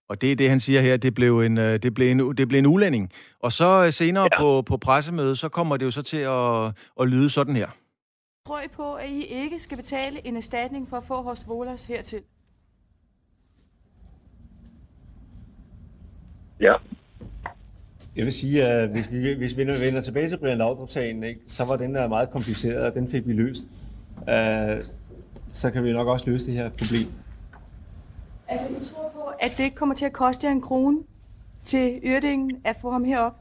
Og det er det, han siger her, det blev en, øh, det blev en, det blev en ulænding. Og så øh, senere ja. på, på pressemødet, så kommer det jo så til at, at lyde sådan her. Tror I på, at I ikke skal betale en erstatning for at få hos Volas hertil? Ja. Jeg vil sige, at hvis vi, hvis vi vender tilbage til Brian Laudrup-sagen, ikke, så var den der meget kompliceret, og den fik vi løst. Uh, så kan vi nok også løse det her problem. Altså, du tror på, at det ikke kommer til at koste jer en krone til Ørdingen at få ham herop?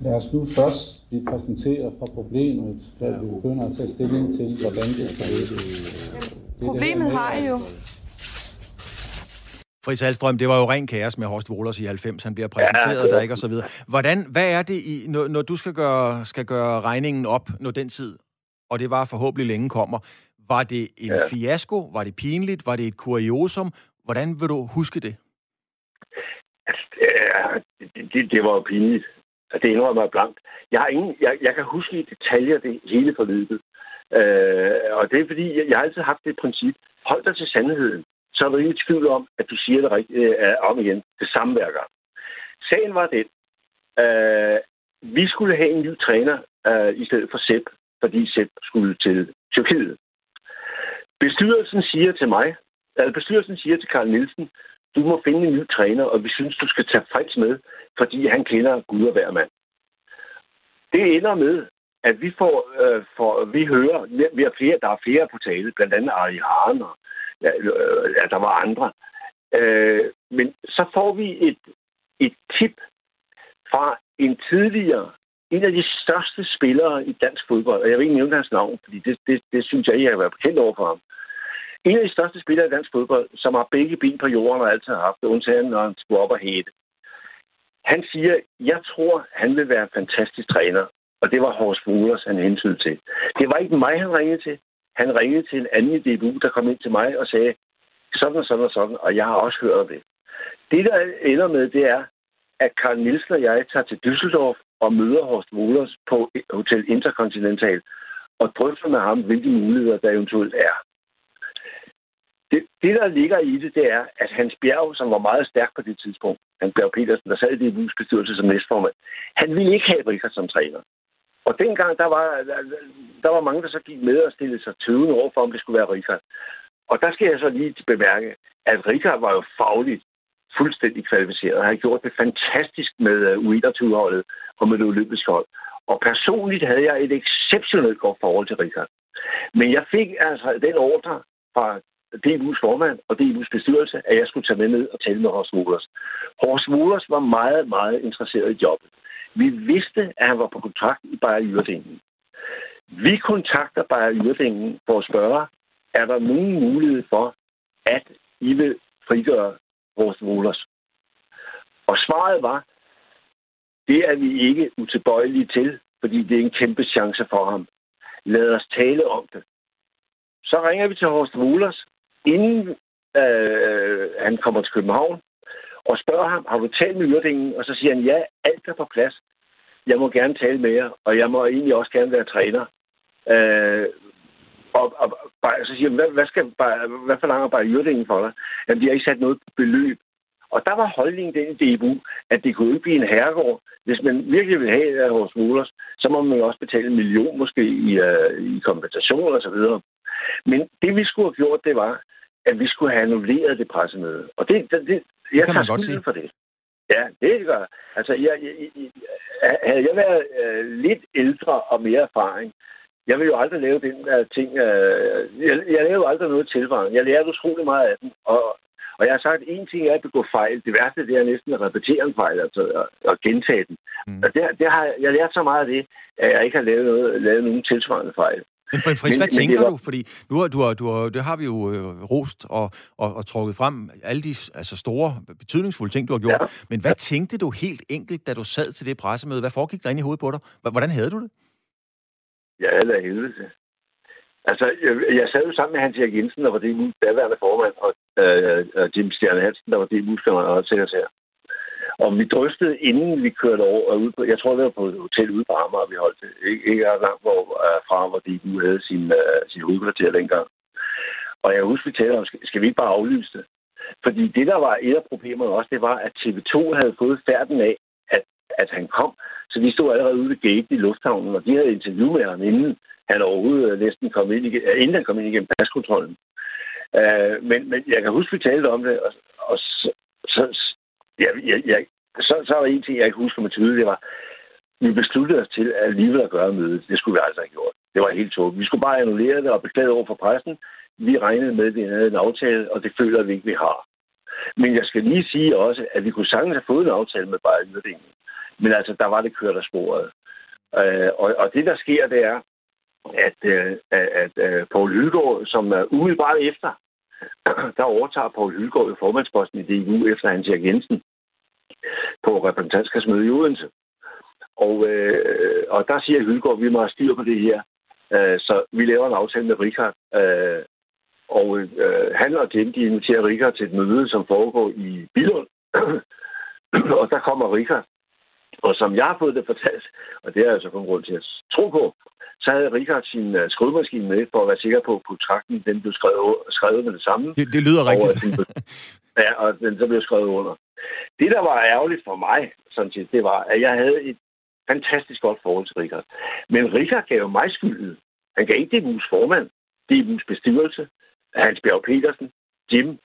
Lad os nu først blive præsenteret fra problemet, før vi begynder at tage stilling til, hvordan det skal løses. Problemet har I jo. Fritz Alstrøm, det var jo ren kaos med Horst Wohlers i 90. Han bliver præsenteret ja, der, ikke, og så videre. Hvordan, hvad er det, i, når, når du skal gøre, skal gøre regningen op, når den tid, og det var forhåbentlig længe kommer, var det en ja. fiasko? Var det pinligt? Var det et kuriosum? Hvordan vil du huske det? Altså, det, det, det var jo pinligt. Altså, det indrømmer mig blankt. Jeg, har ingen, jeg, jeg kan huske i detaljer det hele forløbet. Øh, og det er fordi, jeg, jeg har altid haft det princip. Hold dig til sandheden så er du ikke i tvivl om, at du siger det rigtigt øh, om igen. Det samme hver gang. Sagen var den, øh, vi skulle have en ny træner øh, i stedet for Sepp, fordi Sepp skulle til Tyrkiet. Bestyrelsen siger til mig, eller bestyrelsen siger til Karl Nielsen, du må finde en ny træner, og vi synes, du skal tage Freds med, fordi han kender Gud og hver mand. Det ender med, at vi får, øh, for, vi hører, vi har flere, der er flere på tale, blandt andet Ari Haren og ja, øh, ja, der var andre. Øh, men så får vi et, et tip fra en tidligere, en af de største spillere i dansk fodbold, og jeg vil ikke nævne hans navn, fordi det, det, det synes jeg, jeg har været bekendt over for ham. En af de største spillere i dansk fodbold, som har begge ben på jorden og altid har haft det, undtagen når han skulle op og hætte. Han siger, jeg tror, han vil være en fantastisk træner. Og det var Horst Wohlers, han hentydede til. Det var ikke mig, han ringede til. Han ringede til en anden i DBU, der kom ind til mig og sagde, sådan og sådan og sådan, og jeg har også hørt det. Det, der ender med, det er, at Karl Nielsen og jeg tager til Düsseldorf og møder Horst Wohlers på Hotel Intercontinental og drøfter med ham, hvilke muligheder der eventuelt er. Det, det, der ligger i det, det er, at Hans Bjerg, som var meget stærk på det tidspunkt, Hans Bjerg Petersen, der sad i DBU's bestyrelse som næstformand, han ville ikke have Richard som træner. Og dengang, der var, der, der var mange, der så gik med og stillede sig tøvende over for, om det skulle være Richard. Og der skal jeg så lige bemærke, at Richard var jo fagligt fuldstændig kvalificeret. Han har gjort det fantastisk med øh, U21-holdet og med det olympiske hold. Og personligt havde jeg et exceptionelt godt forhold til Richard. Men jeg fik altså den ordre fra DBU's formand og DBU's bestyrelse, at jeg skulle tage med ned og tale med Horst Wohlers. Horst Wohlers var meget, meget interesseret i jobbet. Vi vidste, at han var på kontrakt i Bayer Jyrdingen. Vi kontakter Bayer Jyrdingen for at spørge, er der nogen mulighed for, at I vil frigøre vores volers? Og svaret var, det er vi ikke utilbøjelige til, fordi det er en kæmpe chance for ham. Lad os tale om det. Så ringer vi til Horst Wohlers, inden øh, han kommer til København, og spørger ham, har du talt med Yrdingen? Og så siger han, ja, alt er på plads. Jeg må gerne tale med jer, og jeg må egentlig også gerne være træner. Øh, og, og, og så siger han, hvad, hvad, skal, hvad forlanger bare Yrdingen for dig? Jamen, de har ikke sat noget beløb. Og der var holdningen den i DBU, at det kunne ikke blive en herregård. Hvis man virkelig vil have det hos Mullers, så må man jo også betale en million måske i, uh, i kompensation og så videre. Men det vi skulle have gjort, det var, at vi skulle have annulleret det pressemøde. Og det, det, det jeg det kan man godt sige. for det. Ja, det gør Altså, jeg, jeg, jeg, havde jeg været uh, lidt ældre og mere erfaring, jeg vil jo aldrig lave den uh, ting. Uh, jeg, jeg lavede aldrig noget tilvarende. Jeg lærte utrolig meget af den. Og, og jeg har sagt, at en ting er at begå fejl. Det værste, det er næsten at repetere en fejl, altså at, gentage den. Mm. Og det, det har, jeg lært så meget af det, at jeg ikke har lavet, noget, lavet nogen tilsvarende fejl. Men Fritz, men, hvad men tænker var... du? Fordi nu har, du har, du har, det har vi jo øh, rost og, og, og trukket frem alle de altså store, betydningsfulde ting, du har gjort. Ja. Men hvad tænkte du helt enkelt, da du sad til det pressemøde? Hvad foregik der inde i hovedet på dig? Hvordan havde du det? Ja, havde helvede Altså, jeg, jeg sad jo sammen med Hans Erik Jensen, der var det daværende formand, og øh, Jim Stjerne Hansen, der var det muskler og sekretær. Og vi drøftede, inden vi kørte over, og ud på, jeg tror, det var på et hotel ude på Amager, vi holdt det. Ikke, ikke langt hvor, uh, fra, hvor de nu havde sin, uh, sin hovedkvarter dengang. Og jeg husker, vi talte om, skal, skal vi ikke bare aflyse det? Fordi det, der var et af problemerne også, det var, at TV2 havde fået færden af, at, han kom. Så vi stod allerede ude ved gaten i lufthavnen, og de havde interview med ham, inden han overhovedet øh, næsten kom ind, igen, øh, inden han kom ind igennem paskontrollen. Uh, men, men jeg kan huske, vi talte om det, og, og så, så, Ja, jeg, jeg, så, så var en ting, jeg ikke husker mig tydeligt, det var, vi besluttede os til at alligevel at gøre mødet. Det skulle vi aldrig have gjort. Det var helt tåbeligt. Vi skulle bare annullere det og beklage over for pressen. Vi regnede med, at vi havde en aftale, og det føler vi ikke, vi har. Men jeg skal lige sige også, at vi kunne sagtens have fået en aftale med Bayern Jyrdingen. Men altså, der var det kørt af sporet. Øh, og, og det, der sker, det er, at, øh, at, at øh, Poul Hylgaard, som er umiddelbart efter, der overtager Poul Hylgaard jo formandsposten i DU efter Hans Erik Jensen på repræsentantskabsmøde i Odense. Og, øh, og der siger Hylgaard, at vi må have styr på det her. Øh, så vi laver en aftale med Richard. Øh, og øh, han og Jim, de inviterer Richard til et møde, som foregår i Billund. og der kommer Richard. Og som jeg har fået det fortalt, og det er altså kun grund til at tro på, så havde Richard sin uh, skrivemaskine med, for at være sikker på, at kontrakten den blev skrevet, skrevet med det samme. Det, det lyder rigtigt. Og, ja, og den så blev skrevet under. Det, der var ærgerligt for mig, sådan set, det var, at jeg havde et fantastisk godt forhold til Richard. Men Richard gav jo mig skylden. Han gav ikke DBU's formand, DBU's bestyrelse, Hans Bjerg Petersen, Jim.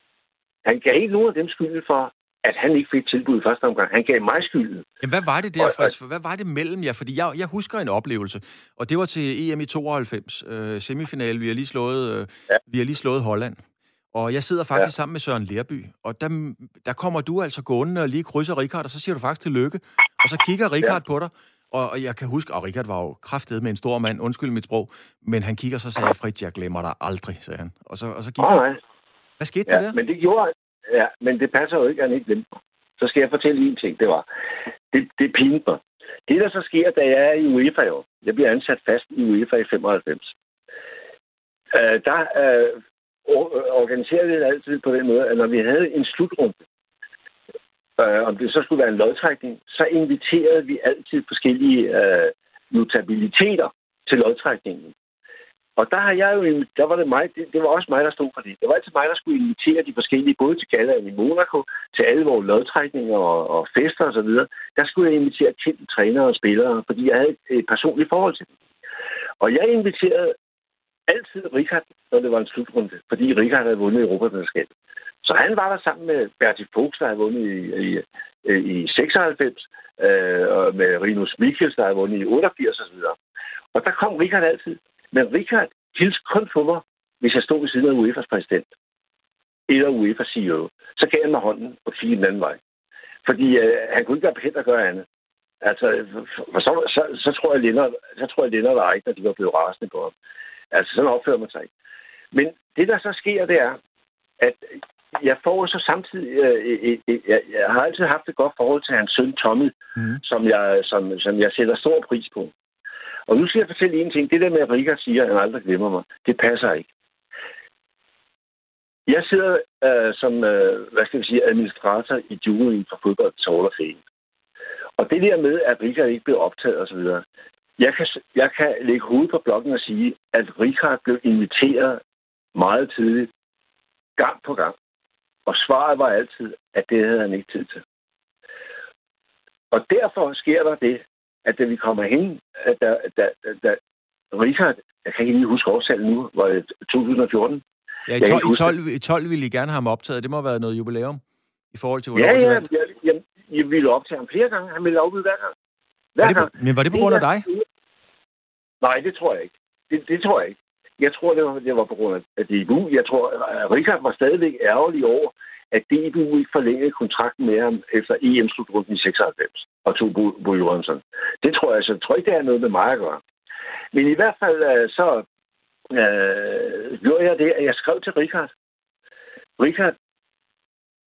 Han gav ikke nogen af dem skylden for, at han ikke fik tilbud i første omgang. Han gav mig skylden. Jamen, hvad var det der, Freds? Hvad var det mellem jer? Fordi jeg, jeg husker en oplevelse, og det var til EM i 92, øh, semifinal. Vi har lige slået, øh, ja. vi har lige slået Holland. Og jeg sidder faktisk ja. sammen med Søren Lerby, og der, der kommer du altså gående og lige krydser Richard, og så siger du faktisk til lykke. Og så kigger Richard ja. på dig, og, og jeg kan huske, og Richard var jo kraftet med en stor mand, undskyld mit sprog, men han kigger så sagde, Fritz, jeg glemmer dig aldrig, sagde han. Og så, og så gik oh, han. Hvad skete ja, der der? men det gjorde Ja, men det passer jo ikke, at han ikke glemte Så skal jeg fortælle en ting, det var, det, det pinede mig. Det, der så sker, da jeg er i UEFA i år, jeg bliver ansat fast i UEFA i 95, øh, der øh, organiserede vi det altid på den måde, at når vi havde en slutrunde, øh, om det så skulle være en lodtrækning, så inviterede vi altid forskellige øh, notabiliteter til lodtrækningen. Og der har jeg jo, der var det mig, det, det var også mig, der stod for det. Det var altid mig, der skulle invitere de forskellige, både til gallaen i Monaco, til alle vores lodtrækninger og, og fester og så videre. Der skulle jeg invitere kendte trænere og spillere, fordi jeg havde et, et personligt forhold til dem. Og jeg inviterede altid Richard, når det var en slutrunde, fordi Richard havde vundet Europamesterskabet. Så han var der sammen med Bertil Fuchs, der havde vundet i, i, i 96, øh, og med Rinus Michels, der havde vundet i 88 osv. Og der kom Richard altid. Men Richard hilste kun på mig, hvis jeg stod ved siden af UEFA's præsident. Eller UEFA's CEO. Så gav han mig hånden og fik en anden vej. Fordi øh, han kunne ikke være bekendt at gøre andet. Altså, for så, så, så, tror jeg, Lennart, så tror jeg, Lennart var ikke, når de var blevet rasende på ham. Altså, sådan opfører man sig ikke. Men det, der så sker, det er, at jeg får så samtidig... Øh, øh, øh, jeg, jeg har altid haft et godt forhold til hans søn Tommy, mm. som, jeg, som, som jeg sætter stor pris på. Og nu skal jeg fortælle en ting. Det der med, at Rikard siger, at han aldrig glemmer mig, det passer ikke. Jeg sidder øh, som, øh, hvad skal vi sige, administrator i juryen for fodbold til Hall of Fame. Og det der med, at Rikard ikke blev optaget osv., jeg kan, jeg kan lægge hovedet på blokken og sige, at Rikard blev inviteret meget tidligt, gang på gang. Og svaret var altid, at det havde han ikke tid til. Og derfor sker der det, at da vi kommer hen, at da, da, da Richard, jeg kan ikke lige huske årstallet nu, var det 2014? Ja, i 12, i 12, i 12 ville I gerne have ham optaget. Det må have været noget jubilæum i forhold til, hvornår ja, ja, jeg, jeg, jeg ville optage ham flere gange. Han ville afbyde hver gang. Hver var det på, men var det på grund af dig? Nej, det tror jeg ikke. Det, det tror jeg ikke. Jeg tror, det var, det var på grund af DBU. Jeg tror, at Richard var stadigvæk ærgerlig over, at DBU ikke forlængede kontrakten med ham efter EM-slutrunden i 96 og tog Bo, Jørgensen. Det tror jeg, så jeg tror ikke, det er noget med mig at gøre. Men i hvert fald øh, så øh, gjorde jeg det, at jeg skrev til Richard. Richard,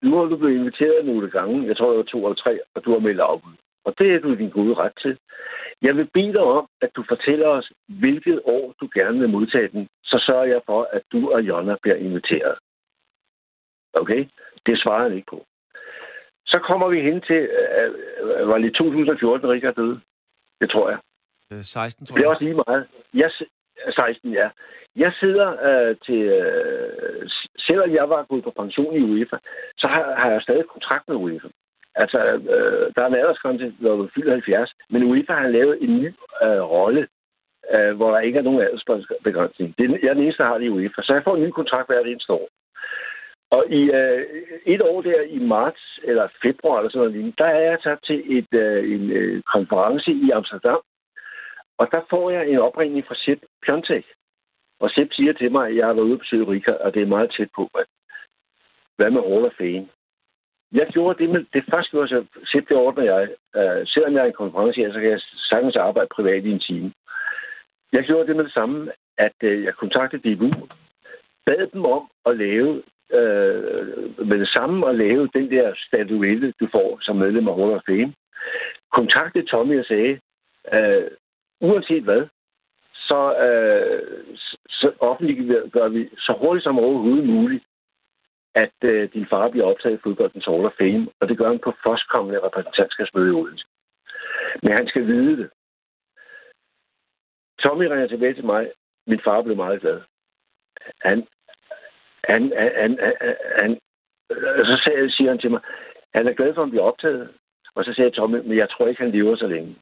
nu har du blevet inviteret nogle gange, jeg tror, det var to eller tre, og du har meldt afbud. Og det er du din gode ret til. Jeg vil bede dig om, at du fortæller os, hvilket år du gerne vil modtage den. Så sørger jeg for, at du og Jonna bliver inviteret. Okay? Det svarer han ikke på. Så kommer vi hen til, øh, var det i 2014, Richard døde? Det tror jeg. 16, tror jeg. Det er også lige meget. Jeg, 16, ja. Jeg sidder øh, til... Øh, selvom jeg var gået på pension i UEFA, så har, har jeg stadig kontrakt med UEFA. Altså, øh, der er en aldersgrænse, når du fylder 70, men UEFA har lavet en ny øh, rolle, øh, hvor der ikke er nogen aldersbegrænsning. Det er, jeg er den eneste, der har det i UEFA, så jeg får en ny kontrakt hvert eneste år. Og i øh, et år der i marts eller februar eller sådan noget, der er jeg taget til et, øh, en øh, konference i Amsterdam, og der får jeg en opringning fra Sepp Pjontek. Og Sepp siger til mig, at jeg har været ude på Sydrika, og det er meget tæt på. Hvad med Hall of Fame? Jeg gjorde det, med, det første gjorde jeg, Sepp det ordner jeg. Øh, selvom jeg er en konference, så kan jeg sagtens arbejde privat i en time. Jeg gjorde det med det samme, at øh, jeg kontaktede DBU, bad dem om at lave øh, med det samme at lave den der statuette, du får som medlem af Hall of Fame. Kontaktede Tommy og sagde, øh, uanset hvad, så, øh, så offentliggør vi så hurtigt som overhovedet muligt, at øh, din far bliver optaget i fodboldens Hall of Fame, og det gør han på førstkommende repræsentantskabsmøde i Odense. Men han skal vide det. Tommy ringer tilbage til mig. Min far blev meget glad. Han, han, han, han, han, øh, så sagde, siger han til mig, han er glad for, at han bliver optaget. Og så sagde jeg, Tommy, men jeg tror ikke, han lever så længe.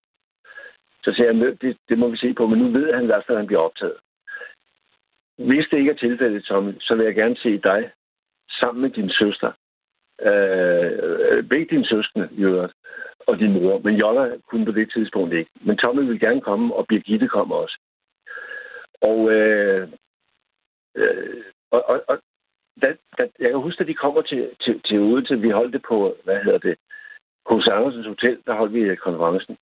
Så sagde jeg, det, det må vi se på, men nu ved han i hvert fald, at han bliver optaget. Hvis det ikke er tilfældet, Tommy, så vil jeg gerne se dig sammen med din søster. Øh, øh begge dine søskende, Jørgen, og din mor. Men Jonna kunne på det tidspunkt ikke. Men Tommy vil gerne komme, og Birgitte kommer også. Og, øh, øh, og, og, og da, da, jeg kan huske, at de kommer til, til, til ude til, vi holdt det på, hvad hedder det, hos Andersens Hotel, der holdt vi øh, konferencen.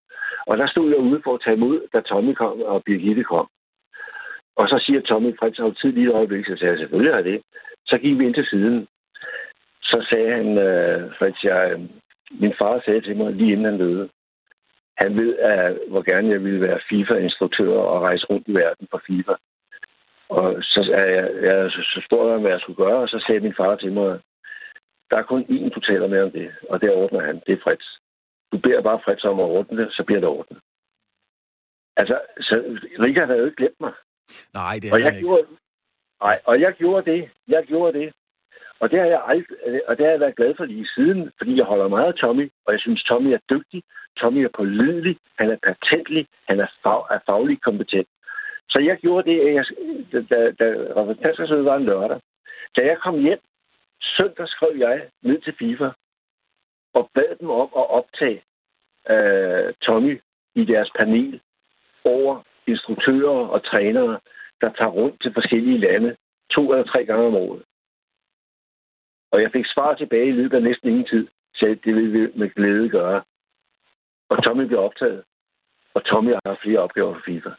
Og der stod jeg ude for at tage imod, da Tommy kom og Birgitte kom. Og så siger Tommy, Frits, har tid lige et øjeblik? Så sagde jeg, selvfølgelig har det. Så gik vi ind til siden. Så sagde han, øh, Frits, jeg, øh, min far sagde til mig, lige inden han døde, han ved, at, hvor gerne jeg ville være FIFA-instruktør og rejse rundt i verden for FIFA. Og så, jeg, jeg, så spurgte jeg, hvad jeg skulle gøre, og så sagde min far til mig, Der er kun én, du taler med om det, og det ordner han. Det er Fritz. Du beder bare Fritz om at ordne det, så bliver det ordnet. Altså, så Richard havde jo ikke glemt mig. Nej, det og er jeg ikke. gjorde, nej, og jeg gjorde det. Jeg gjorde det. Og det har jeg aldrig, og det har jeg været glad for lige siden, fordi jeg holder meget af Tommy, og jeg synes, Tommy er dygtig. Tommy er pålidelig, han er patentlig, han er, fag, er faglig kompetent. Så jeg gjorde det, at jeg, da, da, da repræsentantskabsmødet var en lørdag. Da jeg kom hjem, søndag skrev jeg ned til FIFA og bad dem om at optage øh, Tommy i deres panel over instruktører og trænere, der tager rundt til forskellige lande to eller tre gange om året. Og jeg fik svar tilbage i løbet af næsten ingen tid. så det vil vi med glæde gøre. Og Tommy blev optaget. Og Tommy har haft flere opgaver for FIFA.